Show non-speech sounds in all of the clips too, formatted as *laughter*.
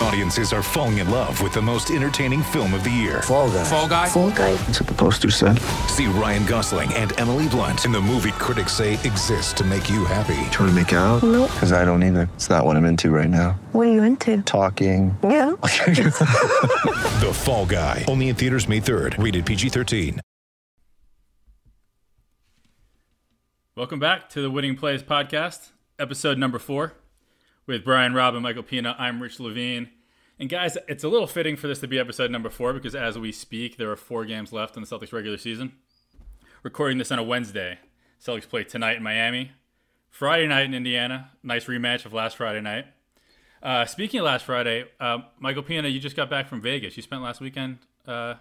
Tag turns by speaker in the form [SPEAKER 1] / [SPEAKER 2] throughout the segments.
[SPEAKER 1] Audiences are falling in love with the most entertaining film of the year.
[SPEAKER 2] Fall guy.
[SPEAKER 3] Fall guy.
[SPEAKER 4] Fall guy.
[SPEAKER 2] That's what the poster said.
[SPEAKER 1] See Ryan Gosling and Emily Blunt in the movie critics say exists to make you happy.
[SPEAKER 5] Trying to make it out?
[SPEAKER 4] Nope.
[SPEAKER 5] Because I don't either. It's not what I'm into right now.
[SPEAKER 4] What are you into?
[SPEAKER 5] Talking.
[SPEAKER 4] Yeah. *laughs* *laughs*
[SPEAKER 1] The Fall Guy. Only in theaters May 3rd. Rated PG-13.
[SPEAKER 6] Welcome back to the Winning Plays podcast, episode number four, with Brian Robb and Michael Pina. I'm Rich Levine. And guys, it's a little fitting for this to be episode number four because as we speak, there are four games left in the Celtics regular season. Recording this on a Wednesday. Celtics play tonight in Miami, Friday night in Indiana. Nice rematch of last Friday night. Uh, speaking of last Friday, uh, Michael Pina, you just got back from Vegas. You spent last weekend uh,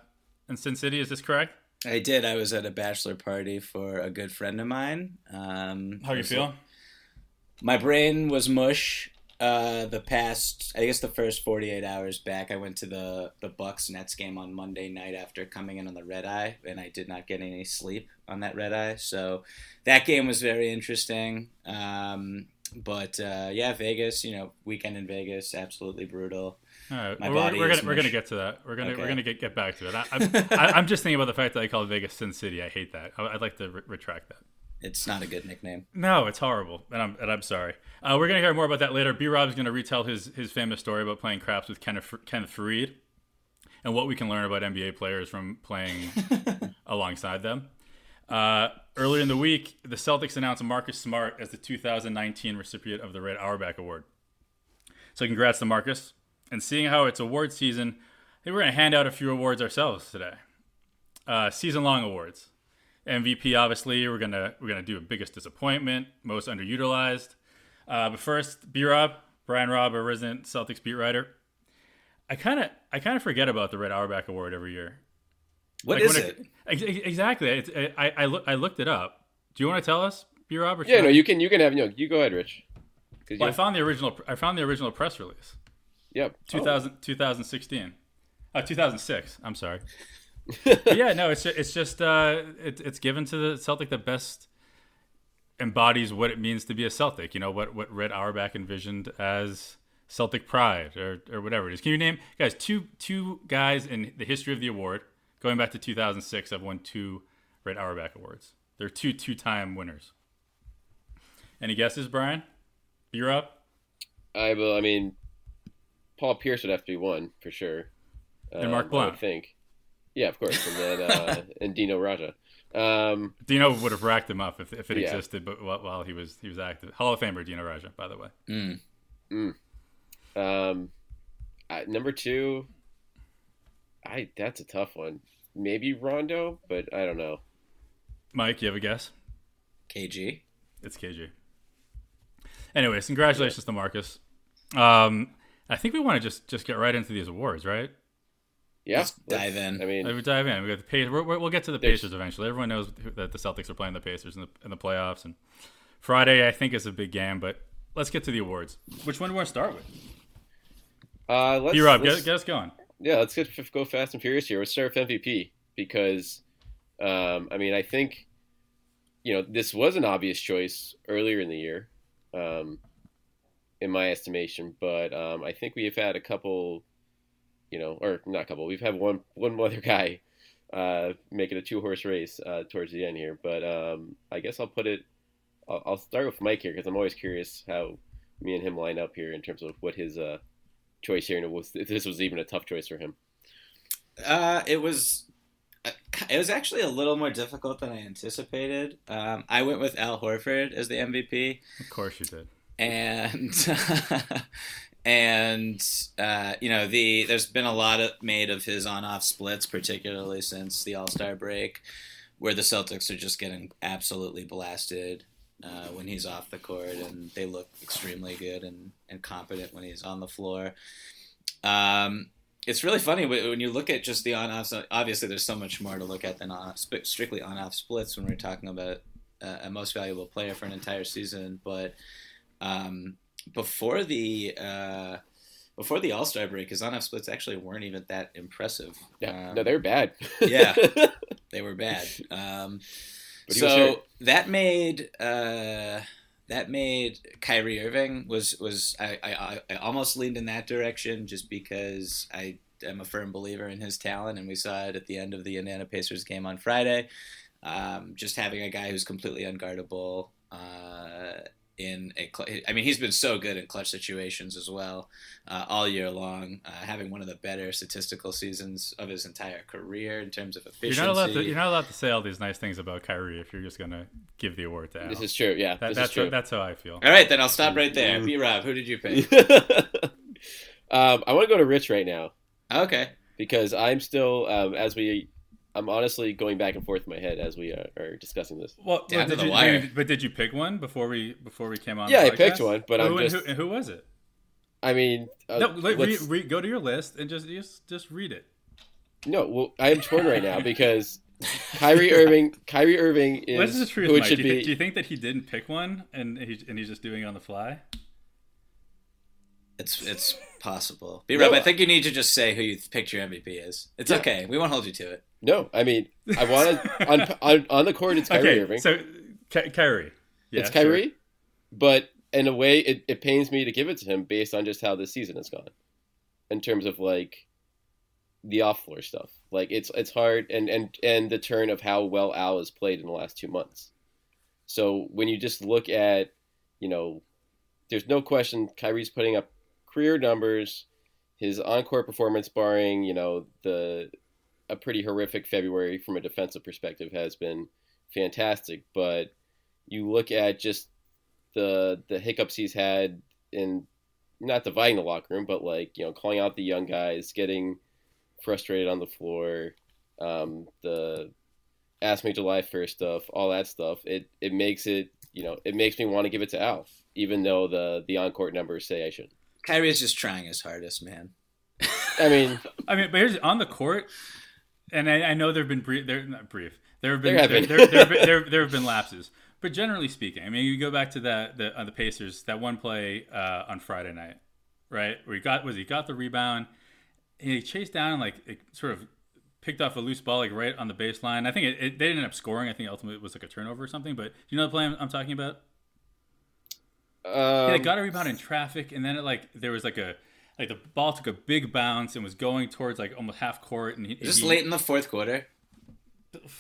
[SPEAKER 6] in Sin City. Is this correct?
[SPEAKER 7] I did. I was at a bachelor party for a good friend of mine. Um,
[SPEAKER 6] How you feeling?
[SPEAKER 7] My brain was mush. Uh, the past, I guess, the first forty-eight hours back, I went to the the Bucks Nets game on Monday night after coming in on the red eye, and I did not get any sleep on that red eye. So that game was very interesting. Um, but uh, yeah, Vegas, you know, weekend in Vegas, absolutely brutal.
[SPEAKER 6] All right,
[SPEAKER 7] My
[SPEAKER 6] we're, we're gonna we're gonna get to that. We're gonna we're gonna get, get back to it. I, I'm, *laughs* I, I'm just thinking about the fact that I call Vegas Sin City. I hate that. I, I'd like to re- retract that.
[SPEAKER 7] It's not a good nickname.
[SPEAKER 6] No, it's horrible, and I'm and I'm sorry. Uh, we're gonna hear more about that later. B. Rob's gonna retell his his famous story about playing craps with Kenneth Kenneth Faried, and what we can learn about NBA players from playing *laughs* alongside them. Uh, earlier in the week, the Celtics announced Marcus Smart as the 2019 recipient of the Red Auerbach Award. So congrats to Marcus. And seeing how it's award season, I think we're going to hand out a few awards ourselves today. Uh, season-long awards. MVP, obviously, we're gonna we're gonna do a biggest disappointment, most underutilized. Uh, but first, B Rob, Brian Robb, a resident Celtics beat writer. I kind of I kind of forget about the Red Auerbach Award every year.
[SPEAKER 7] What
[SPEAKER 6] Like,
[SPEAKER 7] is it?
[SPEAKER 6] Ex- ex- Exactly. It's, I I, look, I looked it up. Do you want to tell us, B Rob?
[SPEAKER 8] Yeah, no, you can you can have no. You go ahead, Rich.
[SPEAKER 6] Well, I found the original. I found the original press release.
[SPEAKER 8] yep.
[SPEAKER 6] 2000, 2016. Uh, 2006. I'm sorry. *laughs* Yeah, no, it's ju- it's just uh, it, it's given to the Celtic that best embodies what it means to be a Celtic. You know what what Red Auerbach envisioned as Celtic pride or, or whatever it is. Can you name guys two two guys in the history of the award going back to 2006 have won two Red Auerbach awards. They're two two time winners. Any guesses, Brian? You're up.
[SPEAKER 8] I will. I mean, Paul Pierce would have to be one for sure.
[SPEAKER 6] And Mark
[SPEAKER 8] Um, I
[SPEAKER 6] Blount.
[SPEAKER 8] would think. Yeah, of course, and then uh, and Dino Radja. Um,
[SPEAKER 6] Dino would have racked him up if, if it
[SPEAKER 8] Yeah.
[SPEAKER 6] existed, but while, while he was he was active. Hall of Famer Dino Radja, by the way.
[SPEAKER 7] Mm.
[SPEAKER 8] um, I, number two. I that's a tough one. Maybe Rondo, but I don't know.
[SPEAKER 6] Mike, you have a guess?
[SPEAKER 7] KG.
[SPEAKER 6] It's KG. Anyways, congratulations to Marcus. Um, I think we want to just just get right into these awards, right?
[SPEAKER 8] Yeah,
[SPEAKER 7] Let's
[SPEAKER 8] let's-
[SPEAKER 7] dive in.
[SPEAKER 8] I mean,
[SPEAKER 6] we dive in. We got the Pacers. We're, we're, we'll get to the Pacers eventually. Everyone knows that the Celtics are playing the Pacers in the in the playoffs, and Friday I think is a big game. But let's get to the awards. Which one do we want to start with?
[SPEAKER 8] uh, let's,
[SPEAKER 6] B Rob,
[SPEAKER 8] let's-
[SPEAKER 6] get, get us going.
[SPEAKER 8] yeah, let's get go fast and furious here. Let's start with MVP because, um, I mean, I think, you know, this was an obvious choice earlier in the year, um, in my estimation. But um, I think we have had a couple, you know, or not a couple. We've had one one other guy uh, make it a two horse race uh, towards the end here. But um, I guess I'll put it. I'll, I'll start with Mike here because I'm always curious how me and him line up here in terms of what his uh, choice here and it was, if this was even a tough choice for him.
[SPEAKER 7] Uh, it was. uh, It was actually a little more difficult than I anticipated. Um, I went with Al Horford as the MVP,
[SPEAKER 6] Of course you did.
[SPEAKER 7] and *laughs* and uh, you know the there's been a lot of, made of his on-off splits, particularly since the All Star break, where the Celtics are just getting absolutely blasted uh, when he's off the court, and they look extremely good and, and competent when he's on the floor. Um, it's really funny when you look at just the on-off. Obviously, there's so much more to look at than on sp- strictly on-off splits when we're talking about uh, a most valuable player for an entire season. But um, before the uh, before the All Star break, his on-off splits actually weren't even that impressive.
[SPEAKER 8] Yeah,
[SPEAKER 7] Um,
[SPEAKER 8] no, they're bad.
[SPEAKER 7] yeah. *laughs* They were bad. Um,
[SPEAKER 8] But he was
[SPEAKER 7] so that made uh, that made Kyrie Irving was was I, I I almost leaned in that direction just because I am a firm believer in his talent, and we saw it at the end of the Indiana Pacers game on Friday. Um, just having a guy who's completely unguardable uh, in a, cl- I mean, he's been so good in clutch situations as well uh, all year long. Uh, having one of the better statistical seasons of his entire career in terms of
[SPEAKER 6] You're
[SPEAKER 7] efficiency.
[SPEAKER 6] not allowed to. You're not allowed to say all these nice things about Kyrie if you're just gonna give the award to Al.
[SPEAKER 8] This is true. Yeah,
[SPEAKER 6] that,
[SPEAKER 8] this
[SPEAKER 6] that's
[SPEAKER 8] is true.
[SPEAKER 6] that's how I feel.
[SPEAKER 7] All right, then I'll stop right there. B Rob, who did you pick? *laughs*
[SPEAKER 8] um, I want to go to Rich right now
[SPEAKER 7] Okay.
[SPEAKER 8] because I'm still, um, as we, I'm honestly going back and forth in my head as we are, are discussing this.
[SPEAKER 6] Well,
[SPEAKER 7] Down
[SPEAKER 6] well, did
[SPEAKER 7] the
[SPEAKER 6] you,
[SPEAKER 7] wire.
[SPEAKER 6] but did you pick one before we before we came on?
[SPEAKER 8] Yeah,
[SPEAKER 6] the
[SPEAKER 8] I picked one, but
[SPEAKER 6] who,
[SPEAKER 8] I'm just-
[SPEAKER 6] who, who was it?
[SPEAKER 8] I mean, uh,
[SPEAKER 6] no, let,
[SPEAKER 8] let's-
[SPEAKER 6] read, read, go to your list and just just just read it.
[SPEAKER 8] no, well, I am torn right now *laughs* because Kyrie Irving, Kyrie Irving is
[SPEAKER 6] What's the truth,
[SPEAKER 8] who it
[SPEAKER 6] Mike?
[SPEAKER 8] should
[SPEAKER 6] Do you,
[SPEAKER 8] be.
[SPEAKER 6] do you think that he didn't pick one and he's and he's just doing it on the fly?
[SPEAKER 7] It's it's possible. B Rob,
[SPEAKER 8] No,
[SPEAKER 7] I think you need to just say who you picked your MVP is. It's
[SPEAKER 8] Yeah.
[SPEAKER 7] okay. We won't hold you to it.
[SPEAKER 8] No, I mean, I want to on, on on the court. It's Kyrie
[SPEAKER 6] okay,
[SPEAKER 8] Irving.
[SPEAKER 6] so Ky- Kyrie, yeah,
[SPEAKER 8] it's
[SPEAKER 6] sure.
[SPEAKER 8] Kyrie, but in a way, it, it pains me to give it to him based on just how this season has gone, in terms of like the off floor stuff. Like it's it's hard, and and and the turn of how well Al has played in the last two months. So when you just look at, you know, there's no question Kyrie's putting up career numbers. His on-court performance, barring you know the a pretty horrific February from a defensive perspective, has been fantastic. But you look at just the the hiccups he's had in not dividing the locker room, but like you know calling out the young guys, getting frustrated on the floor, um, the ask me July first stuff, all that stuff. It it makes it you know it makes me want to give it to Alf, even though the the on court numbers say I should.
[SPEAKER 7] Kyrie is just trying his hardest, man.
[SPEAKER 8] I mean, *laughs*
[SPEAKER 6] I mean, but here's on the court, and I, I know there've been brief. They're not brief. There have been
[SPEAKER 8] There
[SPEAKER 6] there,
[SPEAKER 8] have been.
[SPEAKER 6] there, have been- there, there have been *laughs* lapses, but generally speaking, I mean, you go back to that the uh, the Pacers that one play uh, on Friday night, right? Where he got was he got the rebound, he chased down and like it sort of picked off a loose ball like right on the baseline. I think it, it, they didn't end up scoring. I think ultimately it was like a turnover or something. But do you know the play I'm, I'm talking about?
[SPEAKER 8] um,
[SPEAKER 6] Yeah, they got a rebound in traffic, and then it like there was like a like the ball took a big bounce and was going towards like almost half court, and he,
[SPEAKER 7] Just
[SPEAKER 6] he-
[SPEAKER 7] late in the fourth quarter.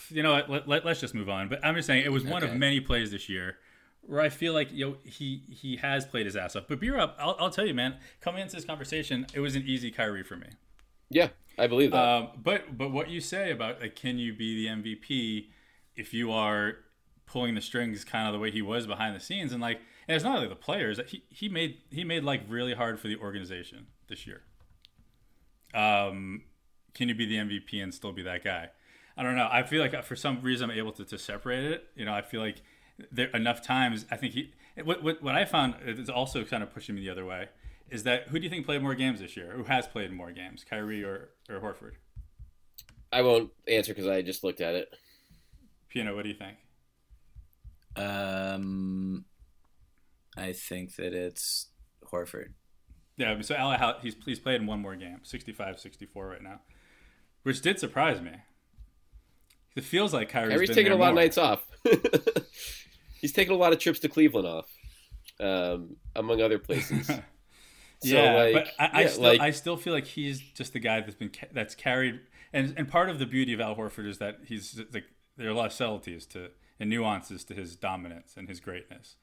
[SPEAKER 6] you know what? Let, let, us just move on. But I'm just saying it was one of many plays this year where I feel like you know he he has played his ass off. But beer up, I'll, I'll tell you, man. Coming into this conversation, it was an easy Kyrie for me.
[SPEAKER 8] yeah, I believe that.
[SPEAKER 6] Um, but but what you say about like, can you be the MVP if you are pulling the strings kind of the way he was behind the scenes and like and it's not only the players he, he made he made like really hard for the organization this year. Um, can you be the MVP and still be that guy? I don't know. I feel like for some reason I'm able to, to separate it. You know, I feel like there enough times. I think he. What, what what I found is also kind of pushing me the other way. Is that who do you think played more games this year? Who has played more games, Kyrie or or Horford?
[SPEAKER 8] I won't answer because I just looked at it.
[SPEAKER 6] Pina, what do you think?
[SPEAKER 7] Um, I think that it's Horford.
[SPEAKER 6] Yeah, so Al, he's he's played in one more game, 65-64 right now, which did surprise me. It feels like Kyrie's,
[SPEAKER 8] Kyrie's
[SPEAKER 6] been
[SPEAKER 8] taking a
[SPEAKER 6] there
[SPEAKER 8] lot of nights off. *laughs* He's taking a lot of trips to Cleveland off, um, among other places. *laughs* So,
[SPEAKER 6] yeah,
[SPEAKER 8] like,
[SPEAKER 6] but I, I
[SPEAKER 8] yeah,
[SPEAKER 6] still
[SPEAKER 8] like-
[SPEAKER 6] I still feel like he's just the guy that's been ca- that's carried, and and part of the beauty of Al Horford is that he's like there are a lot of subtleties to and nuances to his dominance and his greatness.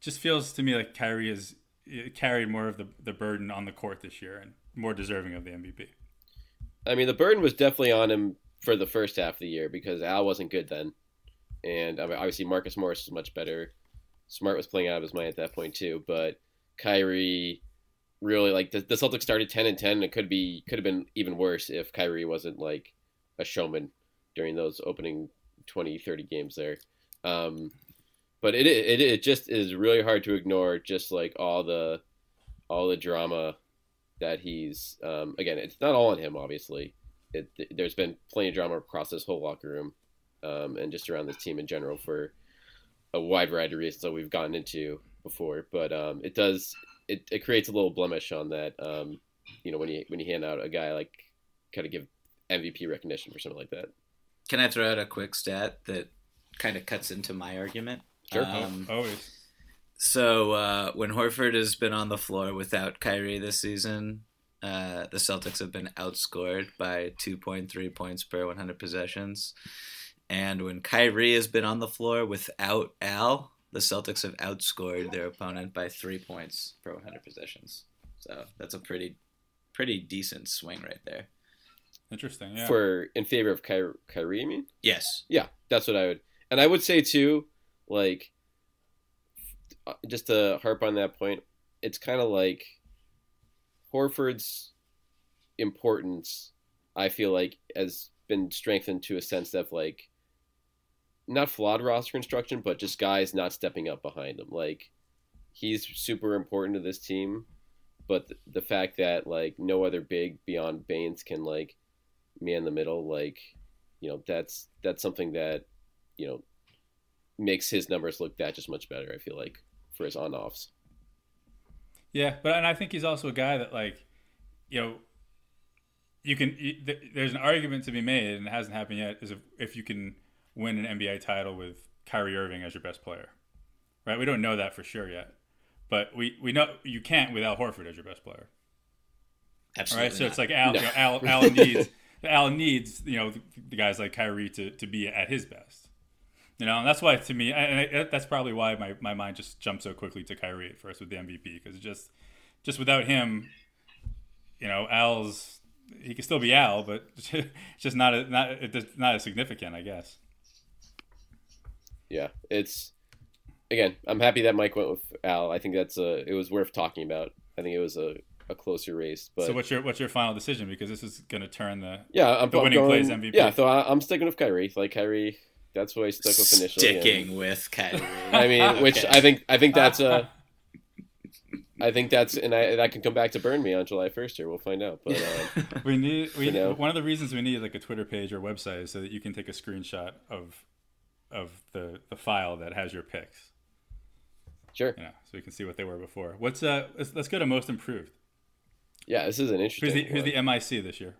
[SPEAKER 6] Just feels to me like Kyrie has carried more of the the burden on the court this year and more deserving of the MVP.
[SPEAKER 8] I mean, the burden was definitely on him for the first half of the year because Al wasn't good then, and obviously Marcus Morris was much better. Smart was playing out of his mind at that point too, but Kyrie really like the, the Celtics started ten and ten. It could be could have been even worse if Kyrie wasn't like a showman during those opening 20, 30 games there. Um, but it, it it just is really hard to ignore just like all the all the drama that he's um, again it's not all on him obviously. It, there's been plenty of drama across this whole locker room um, and just around this team in general for a wide variety of reasons that we've gotten into before. But um, it does it, it creates a little blemish on that um, you know when you when you hand out a guy like kind of give MVP recognition for something like that.
[SPEAKER 7] Can I throw out a quick stat that kind of cuts into my argument?
[SPEAKER 8] Sure.
[SPEAKER 7] Um,
[SPEAKER 6] Always.
[SPEAKER 7] So uh, when Horford has been on the floor without Kyrie this season, uh, the Celtics have been outscored by 2.3 points per 100 possessions. And when Kyrie has been on the floor without Al, the Celtics have outscored their opponent by three points per 100 possessions. So that's a pretty, pretty decent swing right there.
[SPEAKER 6] Interesting. Yeah.
[SPEAKER 8] For in favor of Ky- Kyrie, you mean?
[SPEAKER 7] Yes.
[SPEAKER 8] Yeah, that's what I would. And I would say too, like, uh, just to harp on that point, it's kind of like Horford's importance. I feel like has been strengthened to a sense of like, not flawed roster construction, but just guys not stepping up behind him. Like, he's super important to this team, but the, the fact that like no other big beyond Baynes can like man the middle, like, you know, that's that's something that you know makes his numbers look that just much better. I feel like for his on offs.
[SPEAKER 6] Yeah, but and I think he's also a guy that like, you know, you can. There's an argument to be made, and it hasn't happened yet. Is if, if you can win an NBA title with Kyrie Irving as your best player, right? We don't know that for sure yet, but we we know you can't with Al Horford as your best player. All
[SPEAKER 7] Absolutely.
[SPEAKER 6] right, so
[SPEAKER 7] not.
[SPEAKER 6] it's like Al,
[SPEAKER 8] No.
[SPEAKER 6] you know, Al, Al *laughs* needs Al needs you know the, the guys like Kyrie to, to be at his best. You know, and that's why to me, and I, that's probably why my, my mind just jumped so quickly to Kyrie at first with the MVP because just just without him, you know, Al's he can still be Al, but *laughs* it's just not a, not it's not as significant, I guess.
[SPEAKER 8] Yeah, it's again. I'm happy that Mike went with Al. I think that's a. It was worth talking about. I think it was a, a closer race. But
[SPEAKER 6] so what's your what's your final decision? Because this is going to turn the
[SPEAKER 8] yeah, I'm,
[SPEAKER 6] the
[SPEAKER 8] I'm going,
[SPEAKER 6] plays MVP.
[SPEAKER 8] Yeah, so I, I'm sticking with Kyrie. Like Kyrie, that's why I stuck with initially. and-
[SPEAKER 7] Sticking with Kyrie.
[SPEAKER 8] I mean, *laughs* which I think I think that's a. *laughs* I think that's and I that can come back to burn me on July 1st here. We'll find out. But um, *laughs*
[SPEAKER 6] we need we
[SPEAKER 8] You know?
[SPEAKER 6] one of the reasons we need like a Twitter page or website is so that you can take a screenshot of of the the file that has your picks.
[SPEAKER 8] sure,
[SPEAKER 6] You know, so we can see what they were before. What's uh? Let's, let's go to most improved.
[SPEAKER 8] yeah, this is an
[SPEAKER 6] Who's
[SPEAKER 8] interesting.
[SPEAKER 6] the who's the MIC this year?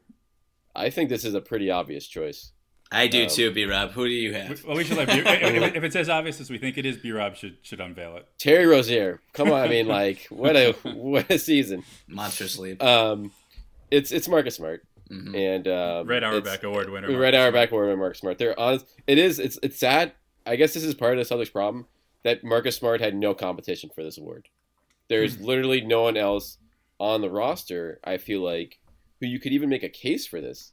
[SPEAKER 8] I think this is a pretty obvious choice.
[SPEAKER 7] I do
[SPEAKER 8] Um,
[SPEAKER 7] too, B Rob. Who do you have?
[SPEAKER 6] Well, we should let B- if, if *laughs* it's as obvious as we think it is, B Rob should should unveil it.
[SPEAKER 8] Terry Rozier, come on! I mean, like, what a *laughs* what a season.
[SPEAKER 7] Monster sleep.
[SPEAKER 8] Um, it's it's Marcus Smart
[SPEAKER 7] Mhm.
[SPEAKER 8] and um,
[SPEAKER 6] Red
[SPEAKER 8] it's-
[SPEAKER 6] Auerbach Award winner.
[SPEAKER 8] Red
[SPEAKER 6] Marcus
[SPEAKER 8] Auerbach Award and Marcus Smart. They're honest. It is. It's it's sad. I guess this is part of the Celtics' problem that Marcus Smart had no competition for this award. There's literally no one else on the roster. I feel like who you could even make a case for this.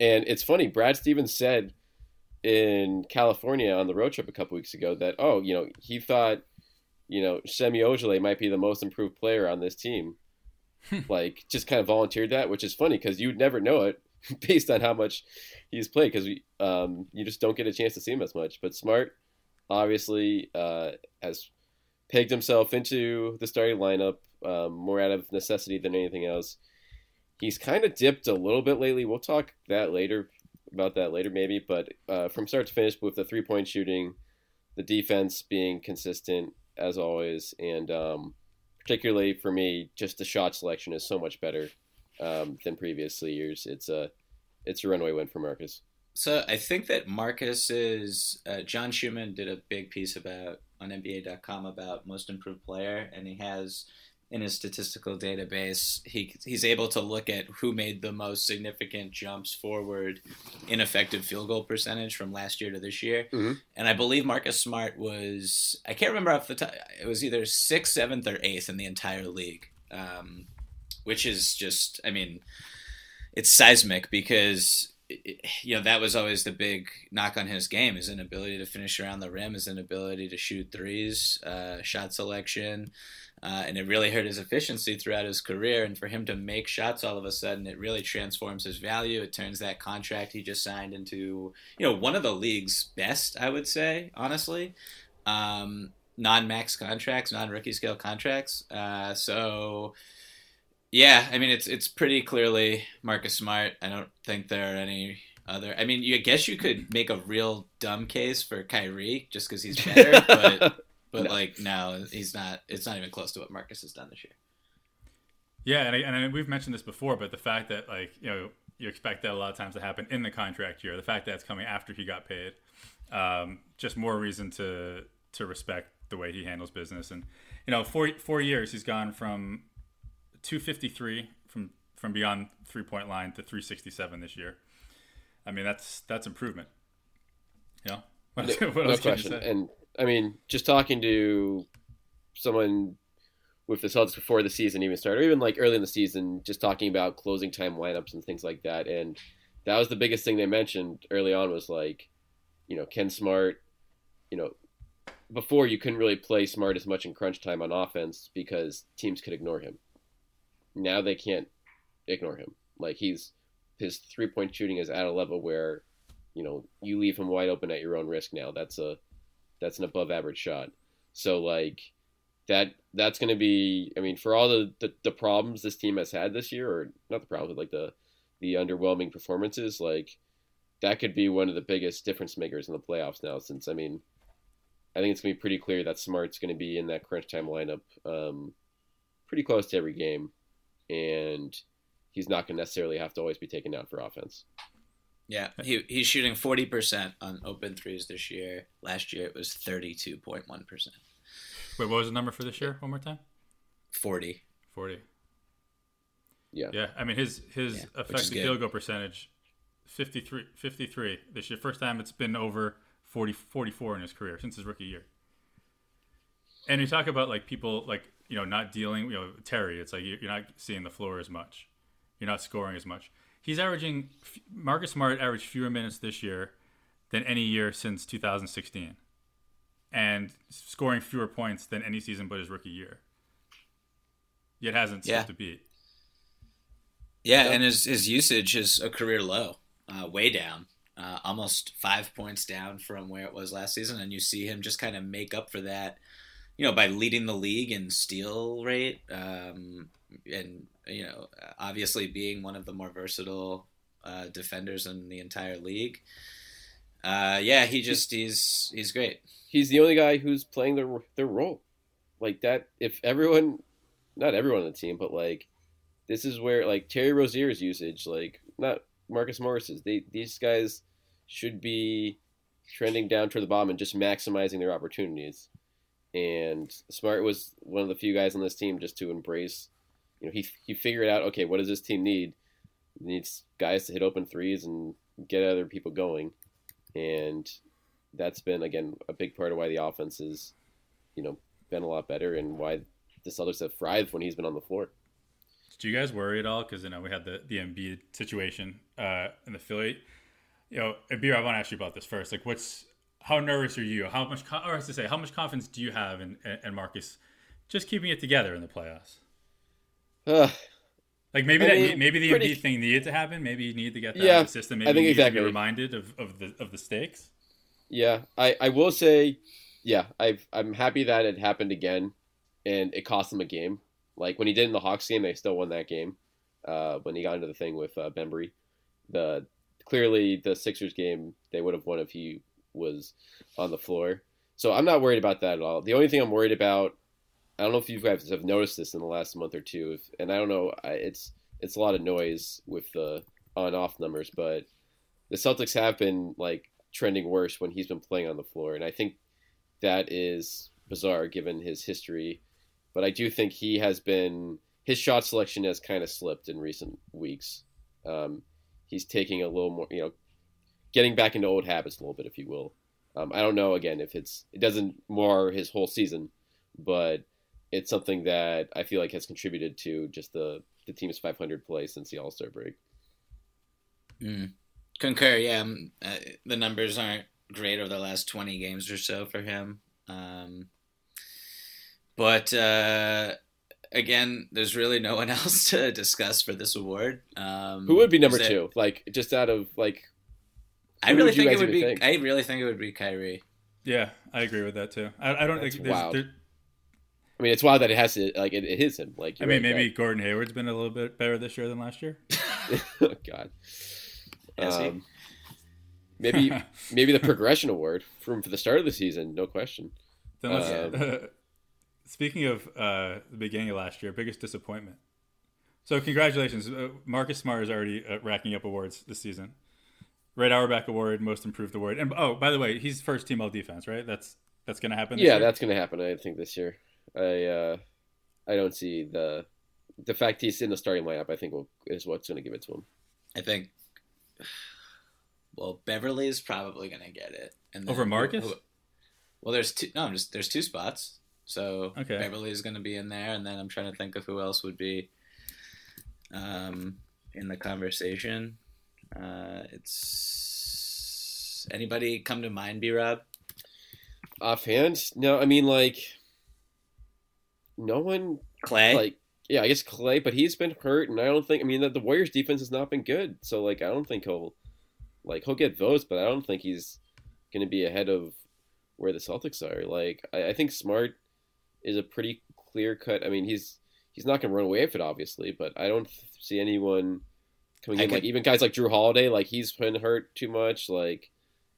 [SPEAKER 8] And it's funny. Brad Stevens said in California on the road trip a couple weeks ago that oh, you know, he thought you know Semi Ojeleye might be the most improved player on this team. like just kind of volunteered that, which is funny because you'd never know it *laughs* based on how much he's played because um, you just don't get a chance to see him as much. But Smart obviously uh, has pegged himself into the starting lineup um, more out of necessity than anything else. He's kind of dipped a little bit lately. We'll talk that later about that later maybe. But uh, from start to finish, with the three point shooting, the defense being consistent as always, and um, particularly for me, just the shot selection is so much better um, than previously years. It's a it's a runaway win for Marcus.
[SPEAKER 7] So I think that Marcus is uh, John Schumann did a big piece about on NBA.com about most improved player, and he has in his statistical database he he's able to look at who made the most significant jumps forward in effective field goal percentage from last year to this year,
[SPEAKER 8] Mhm.
[SPEAKER 7] and I believe Marcus Smart was I can't remember off the top it was either sixth, seventh, or eighth in the entire league, um, which is just I mean it's seismic because you know that was always the big knock on his game his inability to finish around the rim his inability to shoot threes uh, shot selection uh, and it really hurt his efficiency throughout his career and for him to make shots all of a sudden it really transforms his value it turns that contract he just signed into you know one of the league's best i would say honestly um, non-max contracts non-rookie scale contracts uh, so yeah, I mean it's it's pretty clearly Marcus Smart. I don't think there are any other. I mean, you I guess you could make a real dumb case for Kyrie just because he's better, but *laughs* but
[SPEAKER 8] No.
[SPEAKER 7] like now, he's not. It's not even close to what Marcus has done this year.
[SPEAKER 6] Yeah, and, I, and I, we've mentioned this before, but the fact that like you know you expect that a lot of times to happen in the contract year. The fact that it's coming after he got paid, um, just more reason to to respect the way he handles business. And you know, four four years he's gone from 253 from from beyond three point line to 367 this year. I mean, that's that's improvement. You know, what,
[SPEAKER 8] no,
[SPEAKER 6] what
[SPEAKER 8] no
[SPEAKER 6] else can you
[SPEAKER 8] question.
[SPEAKER 6] say?
[SPEAKER 8] And I mean, just talking to someone with the Celtics before the season even started, or even like early in the season, just talking about closing time lineups and things like that. And that was the biggest thing they mentioned early on was like, you know, Ken Smart, you know, before you couldn't really play Smart as much in crunch time on offense because teams could ignore him. Now they can't ignore him. Like he's his three point shooting is at a level where, you know, you leave him wide open at your own risk now. That's a that's an above average shot. So like that that's going to be I mean for all the, the the problems this team has had this year or not the problems but like the the underwhelming performances like that could be one of the biggest difference makers in the playoffs now since I mean I think it's going to be pretty clear that Smart's going to be in that crunch time lineup um, pretty close to every game and he's not going to necessarily have to always be taken out for offense.
[SPEAKER 7] Yeah, he he's shooting forty percent on open threes this year. Last year it was thirty two point one percent.
[SPEAKER 6] Wait, what was the number for this year? One more time.
[SPEAKER 7] Forty.
[SPEAKER 6] Forty.
[SPEAKER 8] Yeah.
[SPEAKER 6] Yeah, I mean his his
[SPEAKER 7] Yeah,
[SPEAKER 6] effective field goal percentage 53, 53 this year. First time it's been over 40, 44 in his career since his rookie year. And you talk about like people like you know not dealing. You know Terry, it's like you're not seeing the floor as much. You're not scoring as much. He's averaging Marcus Smart averaged fewer minutes this year than any year since 2016, and scoring fewer points than any season but his rookie year. Yet hasn't
[SPEAKER 7] Yeah.
[SPEAKER 6] skipped a beat.
[SPEAKER 7] Yeah, and his his usage is a career low, uh, way down, uh, almost five points down from where it was last season. And you see him just kind of make up for that, you know, by leading the league in steal rate, um, and you know, obviously being one of the more versatile uh, defenders in the entire league. Uh, yeah, he just he's he's great.
[SPEAKER 8] he's the only guy who's playing their their role. Like that, if everyone, not everyone on the team, but like this is where like Terry Rozier's usage, like not Marcus Morris's. They these guys should be trending down toward the bottom and just maximizing their opportunities. And Smart was one of the few guys on this team just to embrace. You know, he he figured out okay, what does this team need? It needs guys to hit open threes and get other people going, and that's been again a big part of why the offense has, you know, been a lot better and why the Celtics have thrived when he's been on the floor.
[SPEAKER 6] Do you guys worry at all? Because you know we had the the Embiid situation uh, in the Philly. You know, Embiid, I want to ask you about this first. Like, what's how nervous are you? How much, or to say, how much confidence do you have in, in, in Marcus just keeping it together in the playoffs?
[SPEAKER 8] Ugh,
[SPEAKER 6] Like maybe
[SPEAKER 8] I
[SPEAKER 6] that
[SPEAKER 8] mean,
[SPEAKER 6] maybe the
[SPEAKER 8] pretty-
[SPEAKER 6] Embiid thing needed to happen. Maybe you need to get that
[SPEAKER 8] Yeah,
[SPEAKER 6] out of the system. Maybe
[SPEAKER 8] I think
[SPEAKER 6] you need
[SPEAKER 8] exactly.
[SPEAKER 6] to be reminded of, of the of the stakes.
[SPEAKER 8] yeah, I, I will say, yeah, I've, I'm happy that it happened again, and it cost them a game. Like when he did in the Hawks game, they still won that game. Uh, when he got into the thing with uh, Bembry, the clearly the Sixers game they would have won if he was on the floor. So I'm not worried about that at all. The only thing I'm worried about, I don't know if you guys have noticed this in the last month or two, if, and I don't know, I, it's it's a lot of noise with the on off numbers, but the Celtics have been like trending worse when he's been playing on the floor, and I think that is bizarre given his history. But I do think he has been his shot selection has kind of slipped in recent weeks. Um, he's taking a little more, you know, getting back into old habits a little bit, if you will. Um, I don't know again if it's it doesn't mar his whole season, but it's something that I feel like has contributed to just the the team's 500 play since the All Star break.
[SPEAKER 7] Mm. Concur. Yeah, um, uh, the numbers aren't great over the last twenty games or so for him. Um, but uh, again, there's really no one *laughs* else to discuss for this award. Um,
[SPEAKER 8] Who would be number
[SPEAKER 7] is it-
[SPEAKER 8] two? Like just out of like
[SPEAKER 7] I really think it would be.
[SPEAKER 8] even think?
[SPEAKER 7] I really think it would be Kyrie.
[SPEAKER 6] Yeah, I agree with that too. I, I don't
[SPEAKER 8] That's
[SPEAKER 6] think there's,
[SPEAKER 8] wild.
[SPEAKER 6] there,
[SPEAKER 8] I mean, it's wild that it has to like it, it is him. Like
[SPEAKER 6] I mean,
[SPEAKER 8] right,
[SPEAKER 6] maybe Gordon Hayward's been a little bit better this year than last year. *laughs*
[SPEAKER 8] oh God.
[SPEAKER 7] Has?
[SPEAKER 8] Um, maybe *laughs* maybe the progression award from for the start of the season, no question.
[SPEAKER 6] Then let's,
[SPEAKER 8] Um, *laughs*
[SPEAKER 6] speaking of uh, the beginning of last year, biggest disappointment. So congratulations, uh, Marcus Smart is already uh, racking up awards this season. Red Auerbach Award, Most Improved Award, and oh, by the way, he's first team all defense, right? That's that's gonna happen. this
[SPEAKER 8] Yeah,
[SPEAKER 6] year?
[SPEAKER 8] that's going to happen. I think this year. I uh, I don't see the the fact he's in the starting lineup. I think will, is what's going to give it to him.
[SPEAKER 7] I think. Well, Beverley is probably gonna get it. And
[SPEAKER 6] Over Marcus?
[SPEAKER 7] who- well, there's two. No, I'm just there's two spots. So
[SPEAKER 6] Okay.
[SPEAKER 7] is gonna be in there, and then I'm trying to think of who else would be, um, in the conversation. Uh, it's anybody come to mind, B Rob?
[SPEAKER 8] Offhand, no. I mean, like, no one
[SPEAKER 7] Clay.
[SPEAKER 8] like yeah, I guess Clay, but he's been hurt, and I don't think. I mean, the, the Warriors' defense has not been good, so like, I don't think he'll like he'll get votes, but I don't think he's going to be ahead of where the Celtics are. Like, I, I think Smart is a pretty clear cut. I mean, he's he's not going to run away with it, obviously, but I don't see anyone coming
[SPEAKER 7] I
[SPEAKER 8] in. like even guys like Jrue Holiday, like he's been hurt too much. Like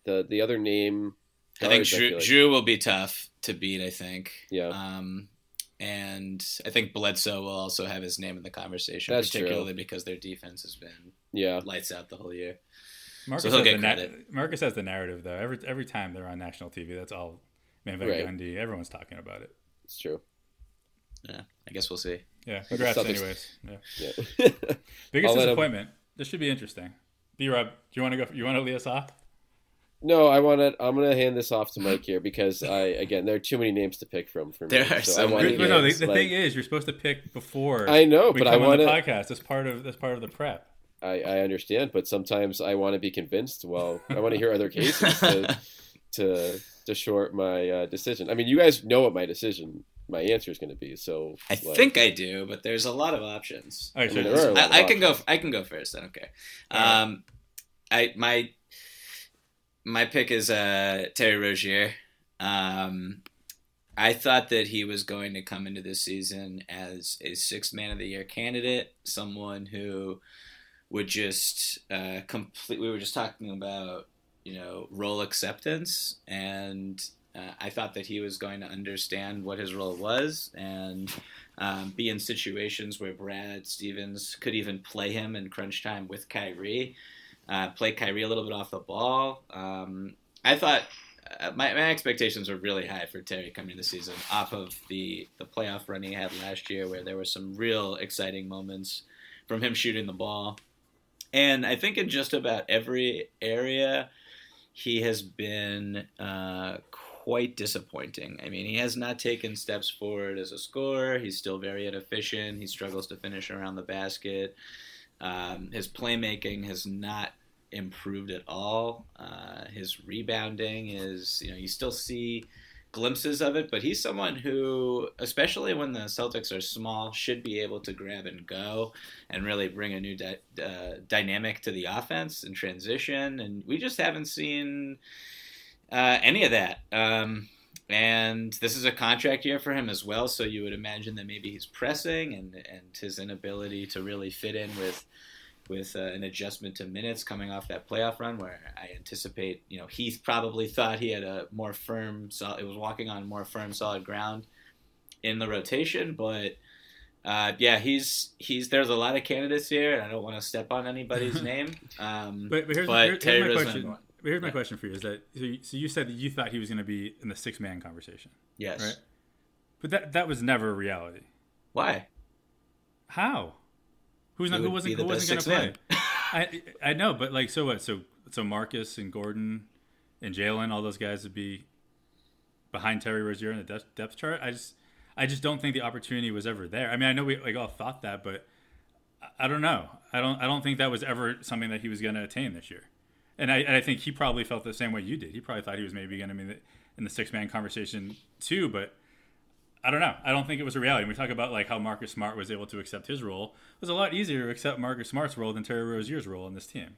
[SPEAKER 8] the the other name,
[SPEAKER 7] I think Jrue,
[SPEAKER 8] feel like-
[SPEAKER 7] Jrue will be tough to beat. I think.
[SPEAKER 8] Yeah.
[SPEAKER 7] Um, and I think Bledsoe will also have his name in the conversation,
[SPEAKER 8] That's true.
[SPEAKER 7] particularly because their defense has been
[SPEAKER 8] yeah,
[SPEAKER 7] lights out the whole year.
[SPEAKER 6] Marcus,
[SPEAKER 7] So he'll
[SPEAKER 6] has
[SPEAKER 7] get
[SPEAKER 6] the na- Marcus has the narrative though. Every every time they're on national TV, that's all. Man, Van
[SPEAKER 8] Right.
[SPEAKER 6] Gundy, everyone's talking about it.
[SPEAKER 8] it's true.
[SPEAKER 7] Yeah, I guess we'll see.
[SPEAKER 6] Yeah, congrats,
[SPEAKER 8] Celtics-
[SPEAKER 6] anyways. Yeah.
[SPEAKER 8] Yeah.
[SPEAKER 6] Biggest *laughs*
[SPEAKER 8] I'll him-
[SPEAKER 6] disappointment. This should be interesting. B Rob, do you want to go? You want to lead us off?
[SPEAKER 8] No, I want to. I'm gonna hand this off to Mike here because I again there are too many names to pick from for me.
[SPEAKER 7] There are so
[SPEAKER 8] I wanna
[SPEAKER 7] many
[SPEAKER 6] But no, the, the
[SPEAKER 8] like-
[SPEAKER 6] thing is, you're supposed to pick before.
[SPEAKER 8] I know,
[SPEAKER 6] we
[SPEAKER 8] but
[SPEAKER 6] come
[SPEAKER 8] I want to.
[SPEAKER 6] podcast. That's part of that's part of the prep.
[SPEAKER 8] I, I understand, but sometimes I want to be convinced. Well, I want to hear other cases to *laughs* to to short my uh, decision. I mean, you guys know what my decision, my answer is going to be. So
[SPEAKER 7] I
[SPEAKER 8] like,
[SPEAKER 7] think I do, but there's a lot of options.
[SPEAKER 6] All right,
[SPEAKER 8] I mean,
[SPEAKER 6] so
[SPEAKER 8] there are a lot of
[SPEAKER 7] I, I can go. I can go first. I don't care.
[SPEAKER 6] All right.
[SPEAKER 7] Um, I my my pick is uh, Terry Rozier. Um, I thought that he was going to come into this season as a sixth man of the year candidate, someone who would just uh, complete. We were just talking about you know role acceptance, and uh, I thought that he was going to understand what his role was and um, be in situations where Brad Stevens could even play him in crunch time with Kyrie, uh, play Kyrie a little bit off the ball. Um, I thought uh, my, my expectations were really high for Terry coming the season off of the, the playoff run he had last year, where there were some real exciting moments from him shooting the ball. And I think in just about every area, he has been uh, quite disappointing. I mean, he has not taken steps forward as a scorer. He's still very inefficient. He struggles to finish around the basket. Um, his playmaking has not improved at all. Uh, his rebounding is, you know, you still see glimpses of it, but he's someone who, especially when the Celtics are small, should be able to grab and go and really bring a new di- uh, dynamic to the offense and transition. And we just haven't seen uh, any of that. Um, and this is a contract year for him as well, so you would imagine that maybe he's pressing and and his inability to really fit in with with uh, an adjustment to minutes coming off that playoff run, where I anticipate you know Heath probably thought he had a more firm, so it was walking on more firm, solid ground in the rotation, but. Uh, yeah, he's he's. There's a lot of candidates here, and I don't want to step on anybody's *laughs* name. Um,
[SPEAKER 6] But, but here's,
[SPEAKER 7] but
[SPEAKER 6] here-
[SPEAKER 7] Terry
[SPEAKER 6] here's my question.
[SPEAKER 7] Number one.
[SPEAKER 6] But here's my
[SPEAKER 7] Yeah.
[SPEAKER 6] question for you: Is that so you, so you said that you thought he was going to be in the six man conversation,
[SPEAKER 7] Yes.
[SPEAKER 6] right? But that that was never a reality.
[SPEAKER 7] Why?
[SPEAKER 6] How? Who's not? Who wasn't? Who wasn't going to play? I I know, but like, so what? So so Marcus and Gordon and Jalen, all those guys would be behind Terry Rozier in the depth, depth chart. I just I just don't think the opportunity was ever there. I mean, I know we like all thought that, but I- I don't know. I don't I don't think that was ever something that he was going to attain this year. And I and I think he probably felt the same way you did. He probably thought he was maybe going to be in the, six man conversation too, but. I don't know. I don't think it was a reality. When we talk about like how Marcus Smart was able to accept his role, it was a lot easier to accept Marcus Smart's role than Terry Rozier's role in this team.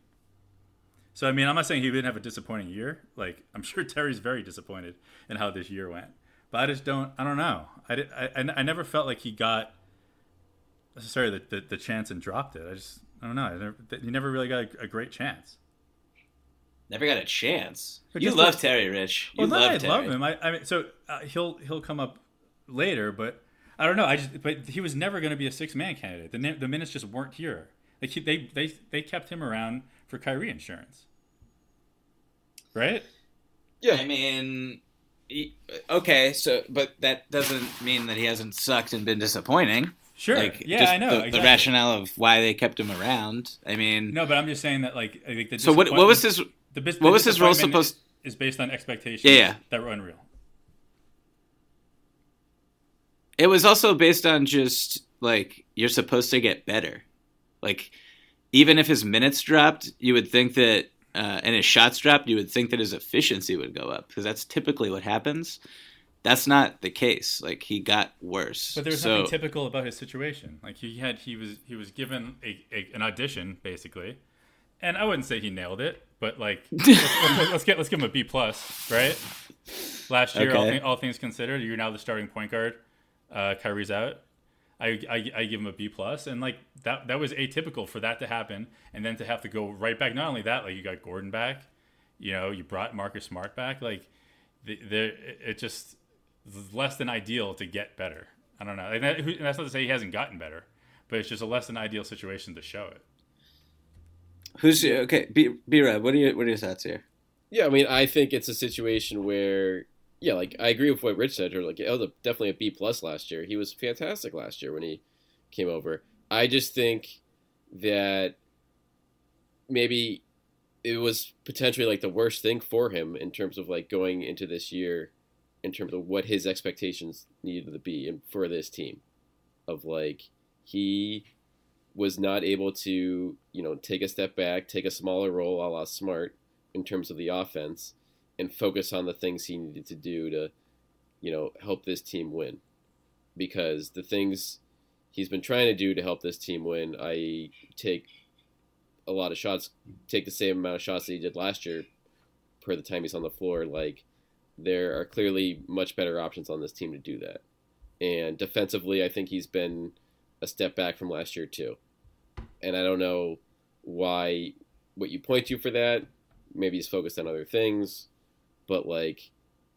[SPEAKER 6] So I mean, I'm not saying he didn't have a disappointing year. Like *laughs* I'm sure Terry's very disappointed in how this year went, but I just don't. I don't know. I did, I, I, I never felt like he got necessarily the, the, the chance and dropped it. I just I don't know. I never, he never really got a, a great chance.
[SPEAKER 7] Never got a chance.
[SPEAKER 6] But
[SPEAKER 7] you love
[SPEAKER 6] like-
[SPEAKER 7] Terry Rich. You
[SPEAKER 6] Well, no,
[SPEAKER 7] love
[SPEAKER 6] I
[SPEAKER 7] Terry.
[SPEAKER 6] love him. I, I mean, so uh, he'll he'll come up later, but I don't know. I just but he was never going to be a six man candidate. The the minutes just weren't here. Like he, they they they kept him around for Kyrie insurance, right?
[SPEAKER 8] Yeah.
[SPEAKER 7] I mean, he- okay, so but that doesn't mean that he hasn't sucked and been disappointing.
[SPEAKER 6] Sure.
[SPEAKER 7] Like,
[SPEAKER 6] yeah,
[SPEAKER 7] just
[SPEAKER 6] I know.
[SPEAKER 7] The,
[SPEAKER 6] exactly.
[SPEAKER 7] the rationale of why they kept him around. I mean,
[SPEAKER 6] No, but I'm just saying that like I think the
[SPEAKER 7] so what? What was his?
[SPEAKER 6] The, bis-
[SPEAKER 7] what
[SPEAKER 6] the
[SPEAKER 7] was his role supposed-
[SPEAKER 6] Is based on expectations.
[SPEAKER 7] Yeah, yeah.
[SPEAKER 6] that were unreal.
[SPEAKER 7] It was also based on just like you're supposed to get better. Like even if his minutes dropped, you would think that uh, and his shots dropped, you would think that his efficiency would go up because that's typically what happens. That's not the case. Like he got worse.
[SPEAKER 6] But there was
[SPEAKER 7] so,
[SPEAKER 6] nothing typical about his situation. Like he had, he was, he was given a, a an audition basically, and I wouldn't say he nailed it, but like *laughs* let's, let's, let's get let's give him a B plus, right? Last year, all,
[SPEAKER 7] Okay.
[SPEAKER 6] thing, all things considered, you're now the starting point guard. Uh, Kyrie's out. I, I, I give him a B plus, and like that that was atypical for that to happen, and then to have to go right back. Not only that, like you got Gordon back, you know, you brought Marcus Smart back. Like the, there, it it just is less than ideal to get better. I don't know, and, that, and that's not to say he hasn't gotten better, but it's just a less than ideal situation to show it.
[SPEAKER 7] Who's okay? B B Rob, what are your what are your thoughts here?
[SPEAKER 8] Yeah, I mean, I think it's a situation where, yeah, like I agree with what Rich said. Or like, was a, definitely a B plus last year. He was fantastic last year when he came over. I just think that maybe it was potentially like the worst thing for him in terms of like going into this year, in terms of what his expectations needed to be for this team, of like he was not able to you know take a step back, take a smaller role, a la Smart in terms of the offense and focus on the things he needed to do to, you know, help this team win. Because the things he's been trying to do to help this team win, I take a lot of shots, take the same amount of shots that he did last year per the time he's on the floor. Like, there are clearly much better options on this team to do that. And defensively, I think he's been a step back from last year, too. And I don't know why, what you point to for that maybe he's focused on other things, but like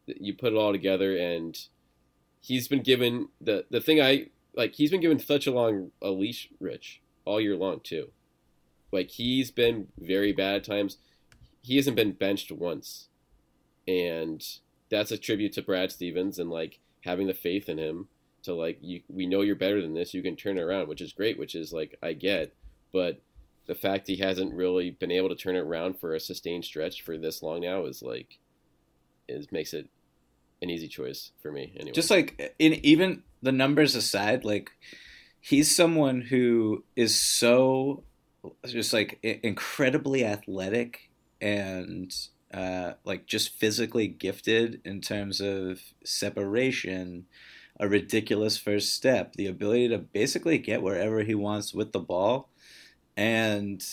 [SPEAKER 8] you put it all together and he's been given the the thing I like he's been given such a long a leash, Rich, all year long too. Like he's been very bad at times. He hasn't been benched once, and that's a tribute to Brad Stevens and like having the faith in him to like you. We know you're better than this. You can turn it around, which is great. Which is like I get, but the fact he hasn't really been able to turn it around for a sustained stretch for this long now is like is makes it an easy choice for me anyway.
[SPEAKER 7] Just like in even the numbers aside, like he's someone who is so just like incredibly athletic and uh, like just physically gifted in terms of separation, a ridiculous first step, the ability to basically get wherever he wants with the ball, and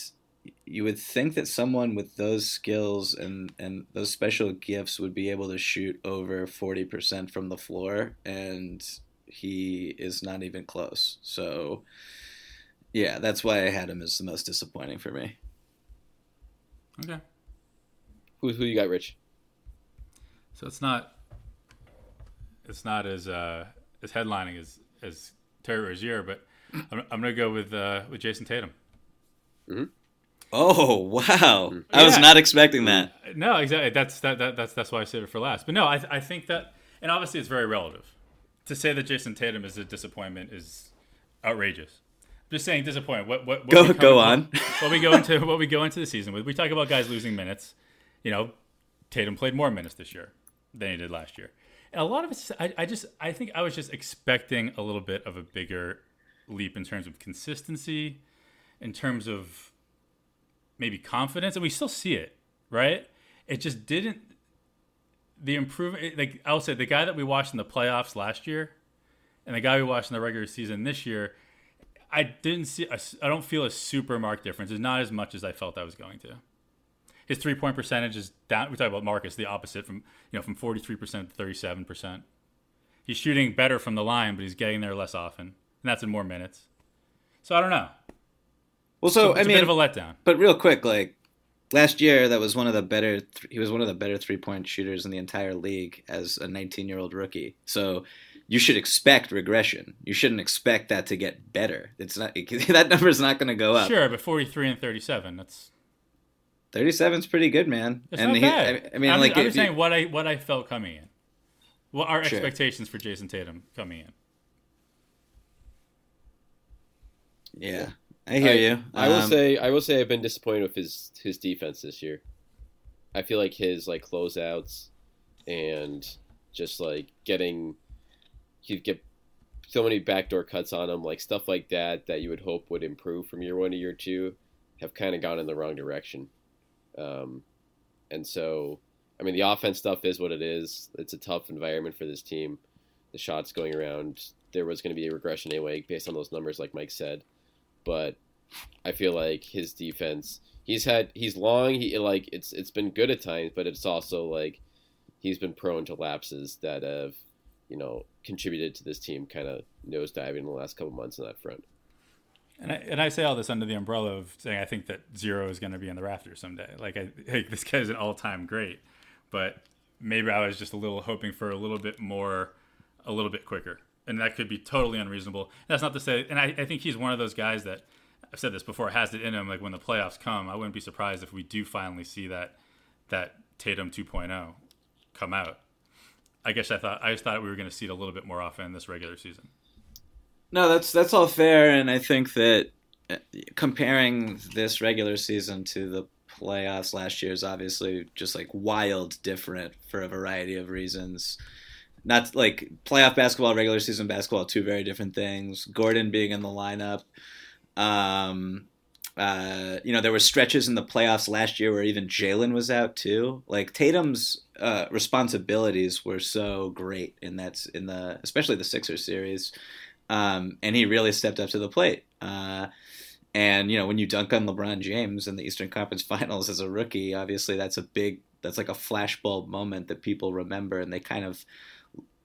[SPEAKER 7] you would think that someone with those skills and, and those special gifts would be able to shoot over 40% from the floor, and he is not even close. So, yeah, that's why I had him as the most disappointing for me.
[SPEAKER 6] Okay,
[SPEAKER 8] who who you got, Rich?
[SPEAKER 6] so it's not, it's not as uh, as headlining as as Terry Rozier, but I'm, I'm gonna go with uh, with Jayson Tatum. Mm-hmm.
[SPEAKER 7] Oh, wow. Mm-hmm. I was not expecting that.
[SPEAKER 6] No, exactly. Eh, that's that, that that's that's why I saved it for last. But no, I I think that, and obviously it's very relative. To say that Jayson Tatum is a disappointment is outrageous. Just saying disappointment. What what, what
[SPEAKER 7] Go- go on.
[SPEAKER 6] What we go into *laughs* what we go into the season with. We talk about guys losing minutes. You know, Tatum played more minutes this year than he did last year. And a lot of it's I, I just I think I was just expecting a little bit of a bigger leap in terms of consistency, in terms of maybe confidence, and we still see it, right? It just didn't. The improvement, like I'll say, the guy that we watched in the playoffs last year, and the guy we watched in the regular season this year, I didn't see. I don't feel a super marked difference. It's not as much as I felt I was going to. His three point percentage is down. We talk about Marcus, the opposite from you know from forty three percent to thirty seven percent. He's shooting better from the line, but he's getting there less often, and that's in more minutes. So I don't know.
[SPEAKER 7] Well, so,
[SPEAKER 6] it's
[SPEAKER 7] I
[SPEAKER 6] a
[SPEAKER 7] mean,
[SPEAKER 6] bit of a letdown.
[SPEAKER 7] But real quick, like last year, that was one of the better. Th- he was one of the better three point shooters in the entire league as a 19 year old rookie. So you should expect regression. You shouldn't expect that to get better. It's not *laughs* that number's not going to go up.
[SPEAKER 6] Sure, but 43 and 37, that's
[SPEAKER 7] 37 is pretty good, man.
[SPEAKER 6] it's
[SPEAKER 7] and
[SPEAKER 6] not
[SPEAKER 7] he,
[SPEAKER 6] bad.
[SPEAKER 7] I, I mean,
[SPEAKER 6] I'm,
[SPEAKER 7] like
[SPEAKER 6] I'm just
[SPEAKER 7] you-
[SPEAKER 6] saying what I what I felt coming in. What are
[SPEAKER 7] Sure.
[SPEAKER 6] expectations for Jayson Tatum coming in?
[SPEAKER 7] yeah, I hear you.
[SPEAKER 8] I will
[SPEAKER 7] Um,
[SPEAKER 8] say I will say I've been disappointed with his his defense this year. I feel like his like closeouts and just like getting he'd get so many backdoor cuts on him, like stuff like that that you would hope would improve from year one to year two, have kind of gone in the wrong direction. Um, and so, I mean, the offense stuff is what it is. It's a tough environment for this team. The shots going around, there was going to be a regression anyway, based on those numbers, like Mike said. But I feel like his defense, he's had, he's long. He like it's it's been good at times, but it's also like he's been prone to lapses that have, you know, contributed to this team kind of nosediving in the last couple months on that front.
[SPEAKER 6] And I, and I say all this under the umbrella of saying I think that zero is going to be in the rafters someday. Like, I, hey, this guy's an all-time great, but maybe I was just a little hoping for a little bit more, a little bit quicker, and that could be totally unreasonable. That's not to say, and I, I think he's one of those guys that I've said this before has it in him. Like when the playoffs come, I wouldn't be surprised if we do finally see that that Tatum 2.0 come out. I guess I thought I just thought we were going to see it a little bit more often this regular season.
[SPEAKER 7] No, that's that's all fair, and I think that uh, comparing this regular season to the playoffs last year is obviously just like wild different for a variety of reasons. Not like playoff basketball, regular season basketball, two very different things. Gordon being in the lineup, um, uh, you know, there were stretches in the playoffs last year where even Jalen was out too. Like Tatum's uh, responsibilities were so great in that in the especially the Sixers series, um, and he really stepped up to the plate. Uh, and you know, when you dunk on LeBron James in the Eastern Conference *laughs* Finals as a rookie, obviously that's a big that's like a flashbulb moment that people remember, and they kind of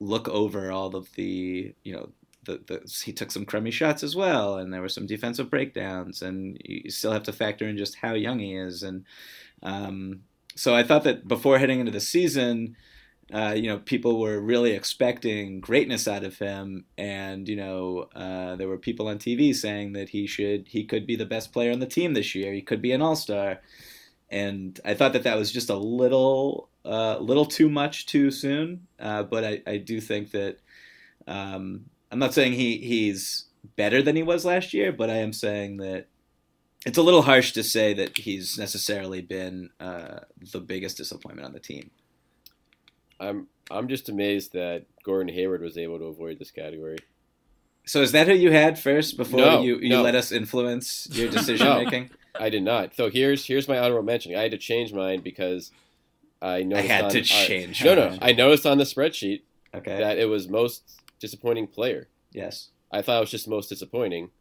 [SPEAKER 7] look over all of the you know the, the, he took some crummy shots as well, and there were some defensive breakdowns, and you still have to factor in just how young he is. And um, so I thought that before heading into the season, uh, you know, people were really expecting greatness out of him, and you know, uh, there were people on TV saying that he should, he could be the best player on the team this year. He could be an All Star, and I thought that that was just a little, uh, a little too much too soon. Uh, but I, I do think that. Um, I'm not saying he he's better than he was last year, but I am saying that it's a little harsh to say that he's necessarily been uh, the biggest disappointment on the team.
[SPEAKER 8] I'm I'm just amazed that Gordon Hayward was able to avoid this category.
[SPEAKER 7] So is that who you had first before
[SPEAKER 8] No,
[SPEAKER 7] you, you
[SPEAKER 8] no.
[SPEAKER 7] let us influence your *laughs* decision
[SPEAKER 8] No.
[SPEAKER 7] making?
[SPEAKER 8] I did not. So here's here's my honorable mention. I had to change mine because I noticed
[SPEAKER 7] had
[SPEAKER 8] on,
[SPEAKER 7] to
[SPEAKER 8] uh,
[SPEAKER 7] change
[SPEAKER 8] no, no. I noticed on the spreadsheet
[SPEAKER 7] Okay.
[SPEAKER 8] that it was most disappointing player.
[SPEAKER 7] yes.
[SPEAKER 8] I thought it was just most disappointing,